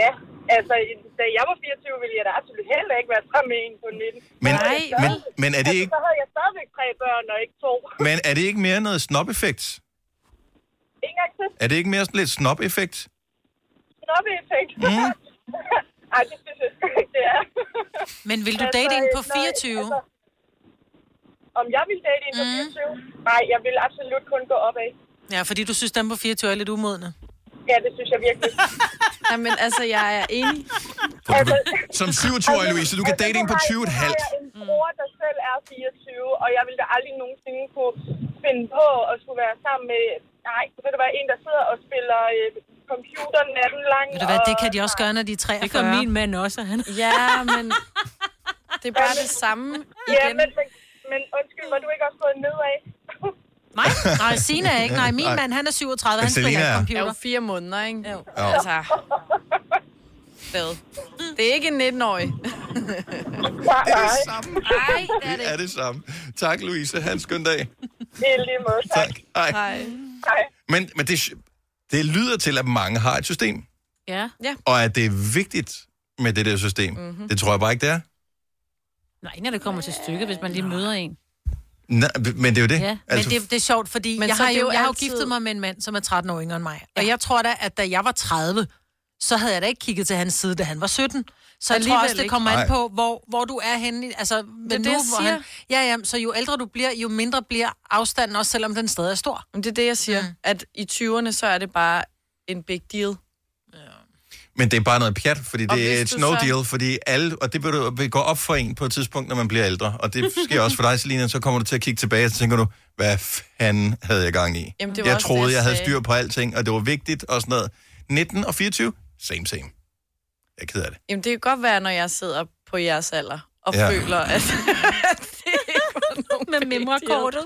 ja, altså da jeg var 24, ville jeg da absolut heller ikke være sammen med en på 19. Men, Så havde jeg men, stadig- men, er det altså, ikke, Så havde jeg stadigvæk tre børn og ikke to. men er det ikke mere noget snob-effekt? Ingen gang til. Er det ikke mere sådan lidt snob-effekt? Snoppe-effekt. Mm. Ej, det synes jeg det er. Men vil du date en på 24? Altså, om jeg vil date en på 24? Nej, jeg vil absolut kun gå opad. Ja, fordi du synes, dem på 24 er lidt umodne. Ja, det synes jeg virkelig. Jamen, altså, jeg er enig. Altså, Som 27-årig, Louise, du kan date en på nu 20 et halvt. jeg en bror, der selv er 24, og jeg ville da aldrig nogensinde kunne finde på at skulle være sammen med... Nej, ved du hvad, en, der sidder og spiller øh, computer natten lang. Ved du hvad, det kan de også gøre, når de er 43. Det gør min mand også, han. Ja, men det er bare det samme Ja, igen. men, men, men undskyld, var du ikke også gået nedad? Mig? Nej, Sina er ikke. Nej, min Nej. mand, han er 37, Men han spiller Selina ikke er- computer. er jo fire måneder, ikke? Jo. Jo. Altså, hvad? Det er ikke en 19-årig. Nej, Det er det samme. Nej, det er Det er det samme. Tak, Louise. Ha' en skøn dag. I lige måde, tak. Hej. Hej. Hej. Men, men det, det lyder til, at mange har et system, Ja. ja. og at det er vigtigt med det der system. Mhm. Mm-hmm. Det tror jeg bare ikke, det er. Nej, når det kommer til stykket, hvis man lige møder en. Nej, men det er jo det. Ja, altså, men det, det er sjovt, fordi Men jeg, har er det jo, jo jeg har jo altid- giftet mig med en mand, som er 13 år yngre end mig. Og jeg tror da, at da jeg var 30, så havde jeg da ikke kigget til hans side, da han var 17. Så jeg tror også, det kommer an på, hvor, hvor du er henne. Altså, men det, nu, jeg hvor siger. han, ja, ja, så jo ældre du bliver, jo mindre bliver afstanden, også selvom den stadig er stor. Men det er det, jeg siger. Mm. At i 20'erne, så er det bare en big deal. Men det er bare noget pjat, fordi Og det er et no så- deal, fordi alle, og det vil, du- vil gå op for en på et tidspunkt, når man bliver ældre. Og det sker også for dig, Selina, så kommer du til at kigge tilbage, og så tænker du, hvad fanden havde jeg gang i? Jamen, det var jeg også troede, det, jeg, jeg havde styr på alting, og det var vigtigt og sådan noget. 19 og 24, same same. Jeg er ked af det. Jamen, det kan godt være, når jeg sidder på jeres alder og Ja. føler, at Med memorkortet.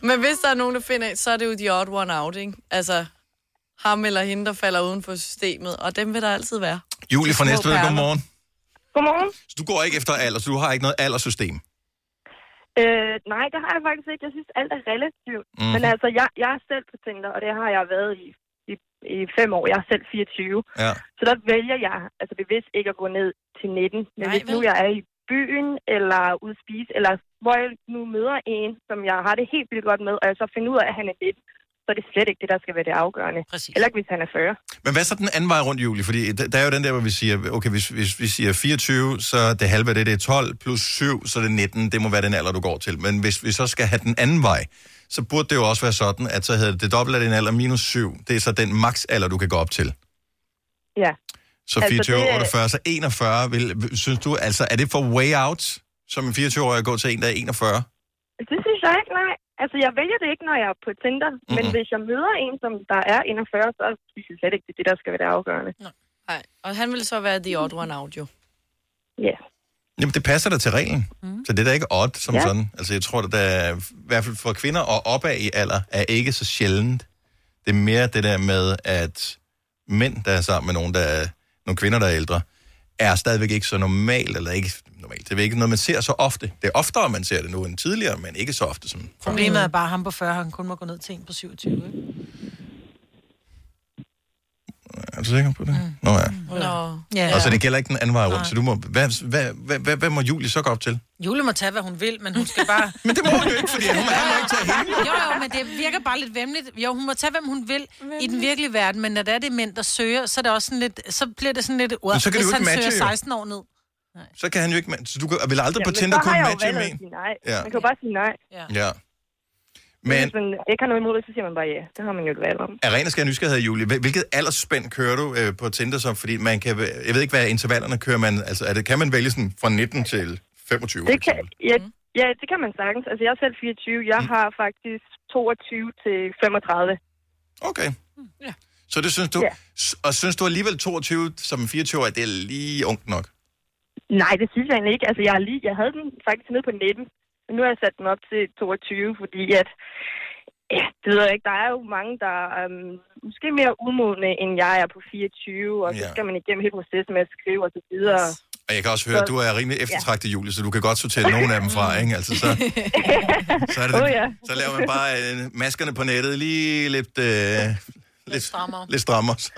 Men hvis der er nogen, der finder så er det jo the odd one out, ikke? Altså, ham eller hende, der falder uden for systemet, og dem vil der altid være. Julie fra Næstved, godmorgen. Godmorgen. Så du går ikke efter alder, så du har ikke noget alderssystem. Øh, nej, det har jeg faktisk ikke. Jeg synes, alt er relativt. Mm. Men altså, jeg, jeg er selv på Tinder, og det har jeg været i, i, i fem år. Jeg er selv 24. Ja. Så der vælger jeg altså bevidst ikke at gå ned til 19. Men Nej, hvis nu jeg er i byen, eller ude spise, eller hvor jeg nu møder en, som jeg har det helt vildt godt med, og jeg så finder ud af, at han er 19, så er det slet ikke det, der skal være det afgørende. Præcis. Heller ikke, hvis han er 40. Men hvad så den anden vej rundt, Julie? Fordi der, der er jo den der, hvor vi siger, okay, hvis, hvis vi siger 24, så det halve af det, det er 12, plus 7, så er det 19. Det må være den alder, du går til. Men hvis vi så skal have den anden vej, så burde det jo også være sådan, at så hedder det, det dobbelt af din alder minus 7. Det er så den max alder, du kan gå op til. Ja. Så Altså, 24, det er- 48, så 41. Vil, synes du, altså, er det for way out, som en 24-årig at gå til en, der er 41? Det synes jeg ikke, nej. Altså, jeg vælger det ikke, når jeg er på Tinder. Mm-hmm. Men Mhm. hvis jeg møder en, som der er 41, så synes jeg slet ikke, det er det, der skal være det afgørende. Nej, og han vil så være the odd one out, jo. Ja. Jamen, det passer da til reglen. Mm. Så det er da ikke odd som Ja. ja. sådan. Altså, jeg tror, at der er, i hvert fald for kvinder og opad i alder, er ikke så sjældent. Det er mere det der med, at mænd, der er sammen med nogen, der er, nogle kvinder, der er ældre, er stadigvæk ikke så normalt, eller ikke. Det er ikke noget, man ser så ofte. Det er oftere, man ser det nu end tidligere, men ikke så ofte som... Problemet er bare, at ham på 40, han kun må gå ned til en på 27. Ikke? Er du sikker på det? Mm. Nå ja. Nå. Ja. Altså, det gælder ikke den anden vej rundt, Nej. så du må... Hvad, hvad, hvad, hvad, hvad må Julie så gå op til? Jule må tage, hvad hun vil, men hun skal bare... men det må hun jo ikke, fordi hun han må ikke tage hende. Jo, jo, men det virker bare lidt vemmeligt. Jo, hun må tage, hvem hun vil i den virkelige verden, men når det er det mænd, der søger, så, er det også sådan lidt, så bliver det sådan lidt... Men så kan hvis jo ikke han matche, søger jo. 16 år ned. Så kan han jo ikke... Så du kan- vil aldrig på Jamen, Tinder så har kunne matche med en. nej. Ja. Man kan jo bare sige nej. Ja. Ja. Men... Men Hvis man ikke har noget imod det, så siger man bare ja. Det har man jo et valg om. af ren og skær nysgerrighed, Julie, hvil- hvilket aldersspænd kører du øh, på Tinder så? Fordi man kan... Jeg ved ikke, hvad intervallerne kører man... Altså, er det, kan man vælge sådan fra 19 til 25? Det kan, ja, ja, det kan man sagtens. Altså, jeg er selv 24. Jeg har faktisk 22 til 35. Okay. Ja. Så det synes du... Ja. Og synes du alligevel 22 som en 24-årig, det er lige ungt nok? Nej, det synes jeg egentlig ikke. Altså, jeg, er lige, jeg havde den faktisk nede på 19. Men nu har jeg sat den op til 22, fordi at... Ja, det ved jeg ikke. Der er jo mange, der er um, måske mere udmodne, end jeg er på 24. Og så Ja. skal man igennem hele processen med at skrive og så videre. Og jeg kan også høre, Så- at du er rimelig eftertragtet, Julie, så du kan godt sortere nogle af dem fra, ikke? Altså, så, så, er det, Åh, ja. så laver man bare øh, maskerne på nettet lige lidt... Øh, lidt strammere. Lidt strammere. Så.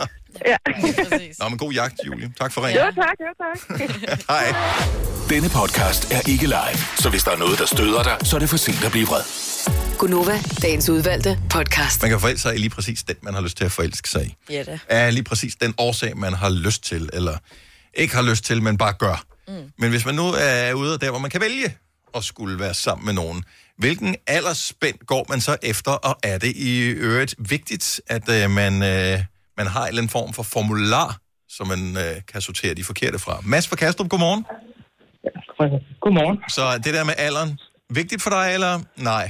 Ja. Nå, men god jagt, Julie. Tak for Jo, ringen. tak, jo, tak. Hej. Denne podcast er ikke live, så hvis der er noget, der støder dig, så er det for sent at blive vred. Gunova, dagens udvalgte podcast. Man kan forelske sig i lige præcis den, man har lyst til at forelske sig i. Ja da. Er lige præcis den årsag, man har lyst til, eller ikke har lyst til, men bare gør. Mm. Men hvis man nu er ude der, hvor man kan vælge at skulle være sammen med nogen, hvilken aldersspænd går man så efter, og er det i øvrigt vigtigt, at øh, man, øh, man har en eller anden form for formular, så man øh, kan sortere de forkerte fra? Mads fra Kastrup, godmorgen. Godmorgen. Så det der med alderen, vigtigt for dig, eller nej?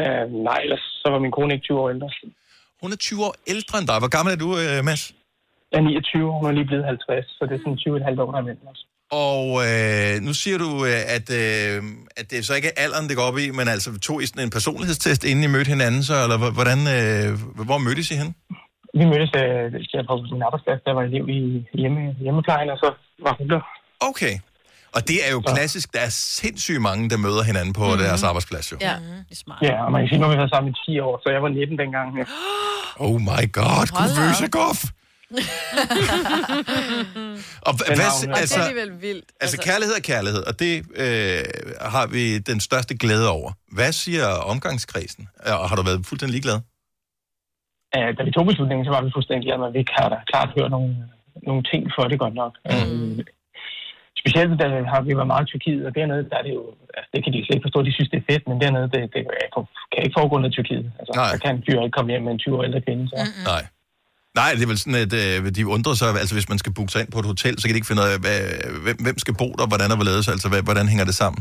Uh, nej, ellers så var min kone ikke 20 år ældre. Hun er 20 år ældre end dig. Hvor gammel er du, øh, Mads? Jeg er 29, hun er lige blevet 50, så det er sådan 20,5 år, der er os. Og øh, nu siger du, øh, at, øh, at det er så ikke er alderen, det går op i, men altså tog I sådan en personlighedstest, inden I mødte hinanden, så, eller hvordan, øh, hvor mødtes I hen? Vi mødtes øh, der på min arbejdsplads, der var elev i hjemme, hjemmeplejen, og så var hun der. Okay. Og det er jo klassisk. Der er sindssygt mange, der møder hinanden på mm-hmm. deres arbejdsplads, jo. Ja, det er smart. Ja, og man kan sige, nu har vi været sammen i 10 år, så jeg var 19 dengang. Ja. Oh my god, Hold da kuvøse op. gof! Og hva- hvad, altså, det er alligevel vildt. altså kærlighed er kærlighed, og det øh, har vi den største glæde over. Hvad siger omgangskredsen? Og har du været fuldstændig ligeglad? Uh, da vi tog beslutningen, så var vi fuldstændig glade, men vi kan da klart høre nogle, nogle ting for det godt nok. Mm. specielt da har vi været meget i Tyrkiet, og dernede, der er det jo, altså, det kan de slet ikke forstå, de synes, det er fedt, men dernede, det, det kan ikke foregå noget i Tyrkiet. Altså, Nej. der kan en fyr ikke komme hjem med en 20 år ældre kvinde. Så. Nej. Nej, det er vel sådan, at øh, de undrer sig, altså hvis man skal booke sig ind på et hotel, så kan de ikke finde ud af, hvad, hvem, hvem skal bo der, hvordan og hvorledes, altså hvad, hvordan hænger det sammen?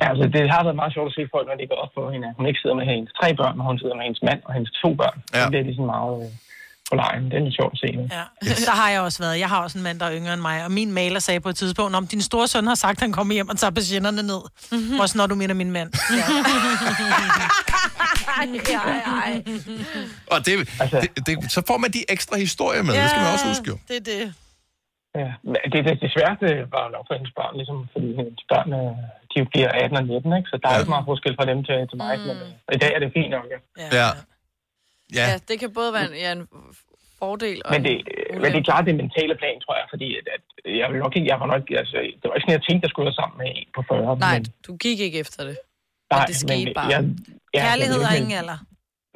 Ja, altså, det har været meget sjovt at se folk, når de går op på hende. Hun ikke sidder med hendes tre børn, og hun sidder med hendes mand og hendes to børn. Ja. Så bliver de sådan meget øh, på lejen. Det er lidt sjovt at se. Nu. Ja. Der har jeg også været. Jeg har også en mand, der er yngre end mig, og min maler sagde på et tidspunkt, om din store søn har sagt, at han kommer hjem og tager patienterne ned. Mm-hmm. Også når du mener min mand. Ja. Og det, altså, det, det, så får man de ekstra historier med, ja, det skal man også huske jo. det er det. Ja, men det, det, det sværeste var nok for hendes børn, ligesom, fordi hendes børn, øh, de jo bliver 18 og 19, ikke? så der er ikke meget forskel fra dem til, til mig. Mm. Men, øh, I dag er det fint nok, ja. Ja. ja. Ja. ja, det kan både være en, ja, en fordel og Men det, en men det er klart det mentale plan, tror jeg, fordi at, at jeg, vil nok ikke, jeg var nok, altså, det var ikke sådan, jeg tænkte, jeg skulle være sammen med en på 40. Nej, men, du gik ikke efter det. nej, det skete bare. Jeg, ja, Kærlighed ikke ingen alder.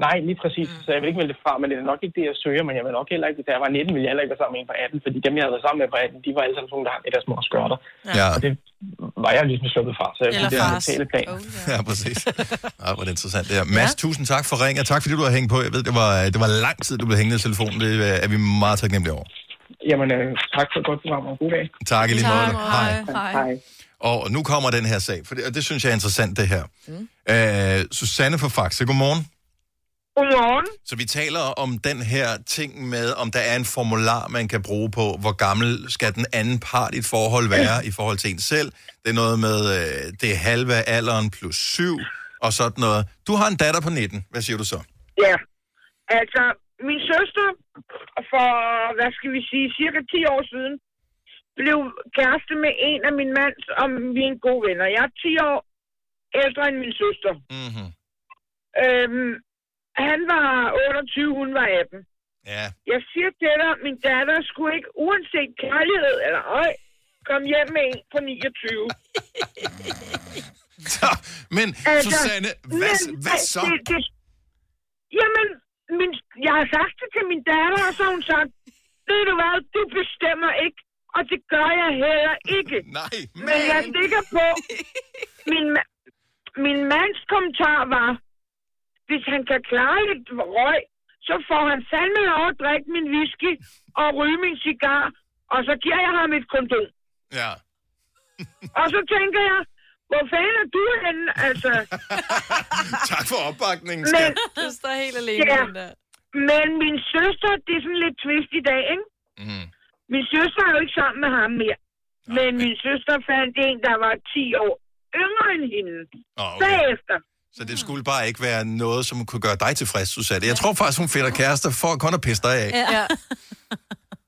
Nej, lige præcis. Mm. Så jeg vil ikke melde det fra, men det er nok ikke det, jeg søger, men jeg vil nok heller ikke, da jeg var 19, ville jeg heller ikke være sammen med en på 18, fordi dem, jeg havde været sammen med på 18, de var alle sammen nogle, der har et af små skørter. Ja. Og det var jeg ligesom sluppet fra, så jeg Eller det er en fars. mentale plan. Ja, præcis. Ej, hvor er det interessant det her. Mads, ja. tusind tak for ringen, og tak fordi du har hængt på. Jeg ved, det var, det var lang tid, du blev hængende i telefonen. Det er vi meget taknemmelige over. Jamen, øh, tak for et godt program, og god dag. Tak i lige måde. Hej. Hej. Og nu kommer den her sag, for det, og det synes jeg er interessant, det her. Mm. Øh, Susanne fra Faxe, godmorgen. Godmorgen. Så vi taler om den her ting med, om der er en formular, man kan bruge på, hvor gammel skal den anden part i et forhold være i forhold til en selv. Det er noget med, øh, det er halve alderen plus syv og sådan noget. Du har en datter på 19. Hvad siger du så? Ja, altså min søster for, hvad skal vi sige, cirka 10 år siden, blev kæreste med en af min mands, og vi er en god venner. Jeg er 10 år ældre end min søster. Mm-hmm. Øhm, han var 28, hun var 18. Ja. Jeg siger til dig, min datter skulle ikke, uanset kærlighed eller øj, komme hjem med en på 29. Men Susanne, hvad, men, hvad så? Det, det, jamen, min, jeg har sagt det til min datter, og så har hun sagt, ved du hvad, du bestemmer ikke, og det gør jeg heller ikke. Nej, men... jeg er sikker på, min, min mands kommentar var, hvis han kan klare lidt røg, så får han fandme lov at drikke min whisky og ryge min cigar, og så giver jeg ham et kondom. Ja. og så tænker jeg, hvor fanden er du henne, altså? tak for opbakningen, Men, skat. Du står helt alene ja, der. men min søster, det er sådan lidt twist i dag, ikke? Mm. Min søster er jo ikke sammen med ham mere. Men min søster fandt en, der var 10 år yngre end hende. Oh, okay. Bagefter. Så det skulle bare ikke være noget, som kunne gøre dig tilfreds, Susanne. Jeg tror faktisk, hun finder kærester for kun at pisse dig af. Ja.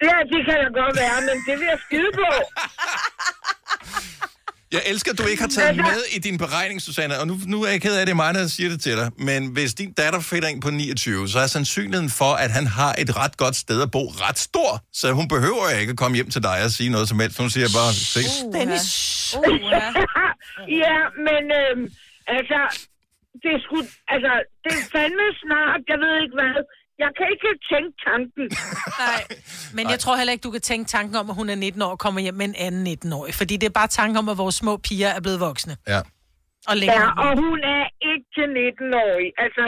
Ja, det kan da godt være, men det vil jeg skide på. Jeg elsker, at du ikke har taget med i din beregning, Susanne, og nu, nu er jeg ked af, at det er mig, der siger det til dig, men hvis din datter finder en på 29, så er sandsynligheden for, at han har et ret godt sted at bo ret stor, så hun behøver ikke at komme hjem til dig og sige noget som helst. Hun siger bare, ses. Dennis. ja, men øhm, altså, det er sgu, altså, det er fandme snart, jeg ved ikke hvad. Jeg kan ikke tænke tanken. Nej. Men jeg tror heller ikke, du kan tænke tanken om, at hun er 19 år og kommer hjem med en anden 19-årig. Fordi det er bare tanken om, at vores små piger er blevet voksne. Ja. Og længere. Ja, og hun er ikke til 19-årig. Altså,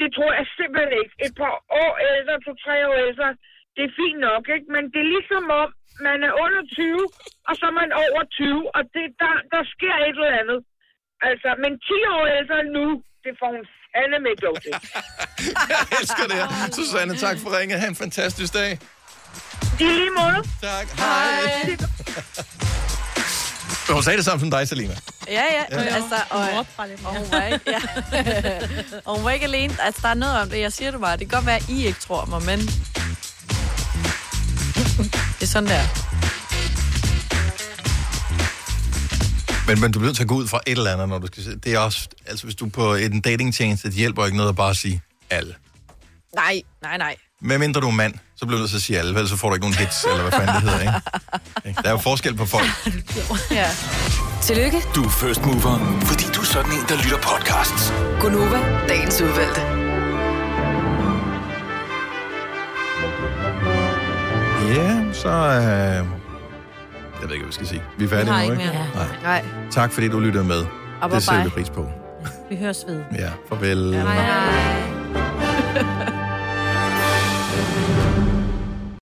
det tror jeg simpelthen ikke. Et par år ældre, to-tre år ældre, det er fint nok, ikke? Men det er ligesom om, man er under 20, og så er man over 20, og det, der, der sker et eller andet. Altså, men 10 år ældre nu, det får hun fandme ikke lov til. Jeg elsker det her. Susanne, tak for ringet. Ha' en fantastisk dag. I lige måde. Tak. Hej. Hun sagde det samme som dig, Selina. Ja, ja. Ja. Altså, og, og, hun var ikke, ja. og hun var ikke alene. Altså, der er noget om det. Jeg siger det bare. Det kan godt være, at I ikke tror mig, men... Det er sådan der. Men, men du bliver nødt til at gå ud fra et eller andet, når du skal se. Det er også, altså hvis du er på en datingtjeneste, det hjælper ikke noget at bare sige alle. Nej, nej, nej. Med mindre du er mand, så bliver du nødt til at sige alle, ellers så får du ikke nogen hits, eller hvad fanden det hedder, ikke? Ikke? Der er jo forskel på folk. Ja. Tillykke, Du er first mover, fordi du er sådan en, der lytter podcasts. Gunova, dagens udvalgte. Ja, så... Øh, jeg ved ikke, hvad vi skal sige. Vi er færdige nu, ikke ikke? mere. Nej. Nej. Tak fordi du lyttede med. Og det sætter vi pris på. Vi høres ved. Ja, farvel. Hej.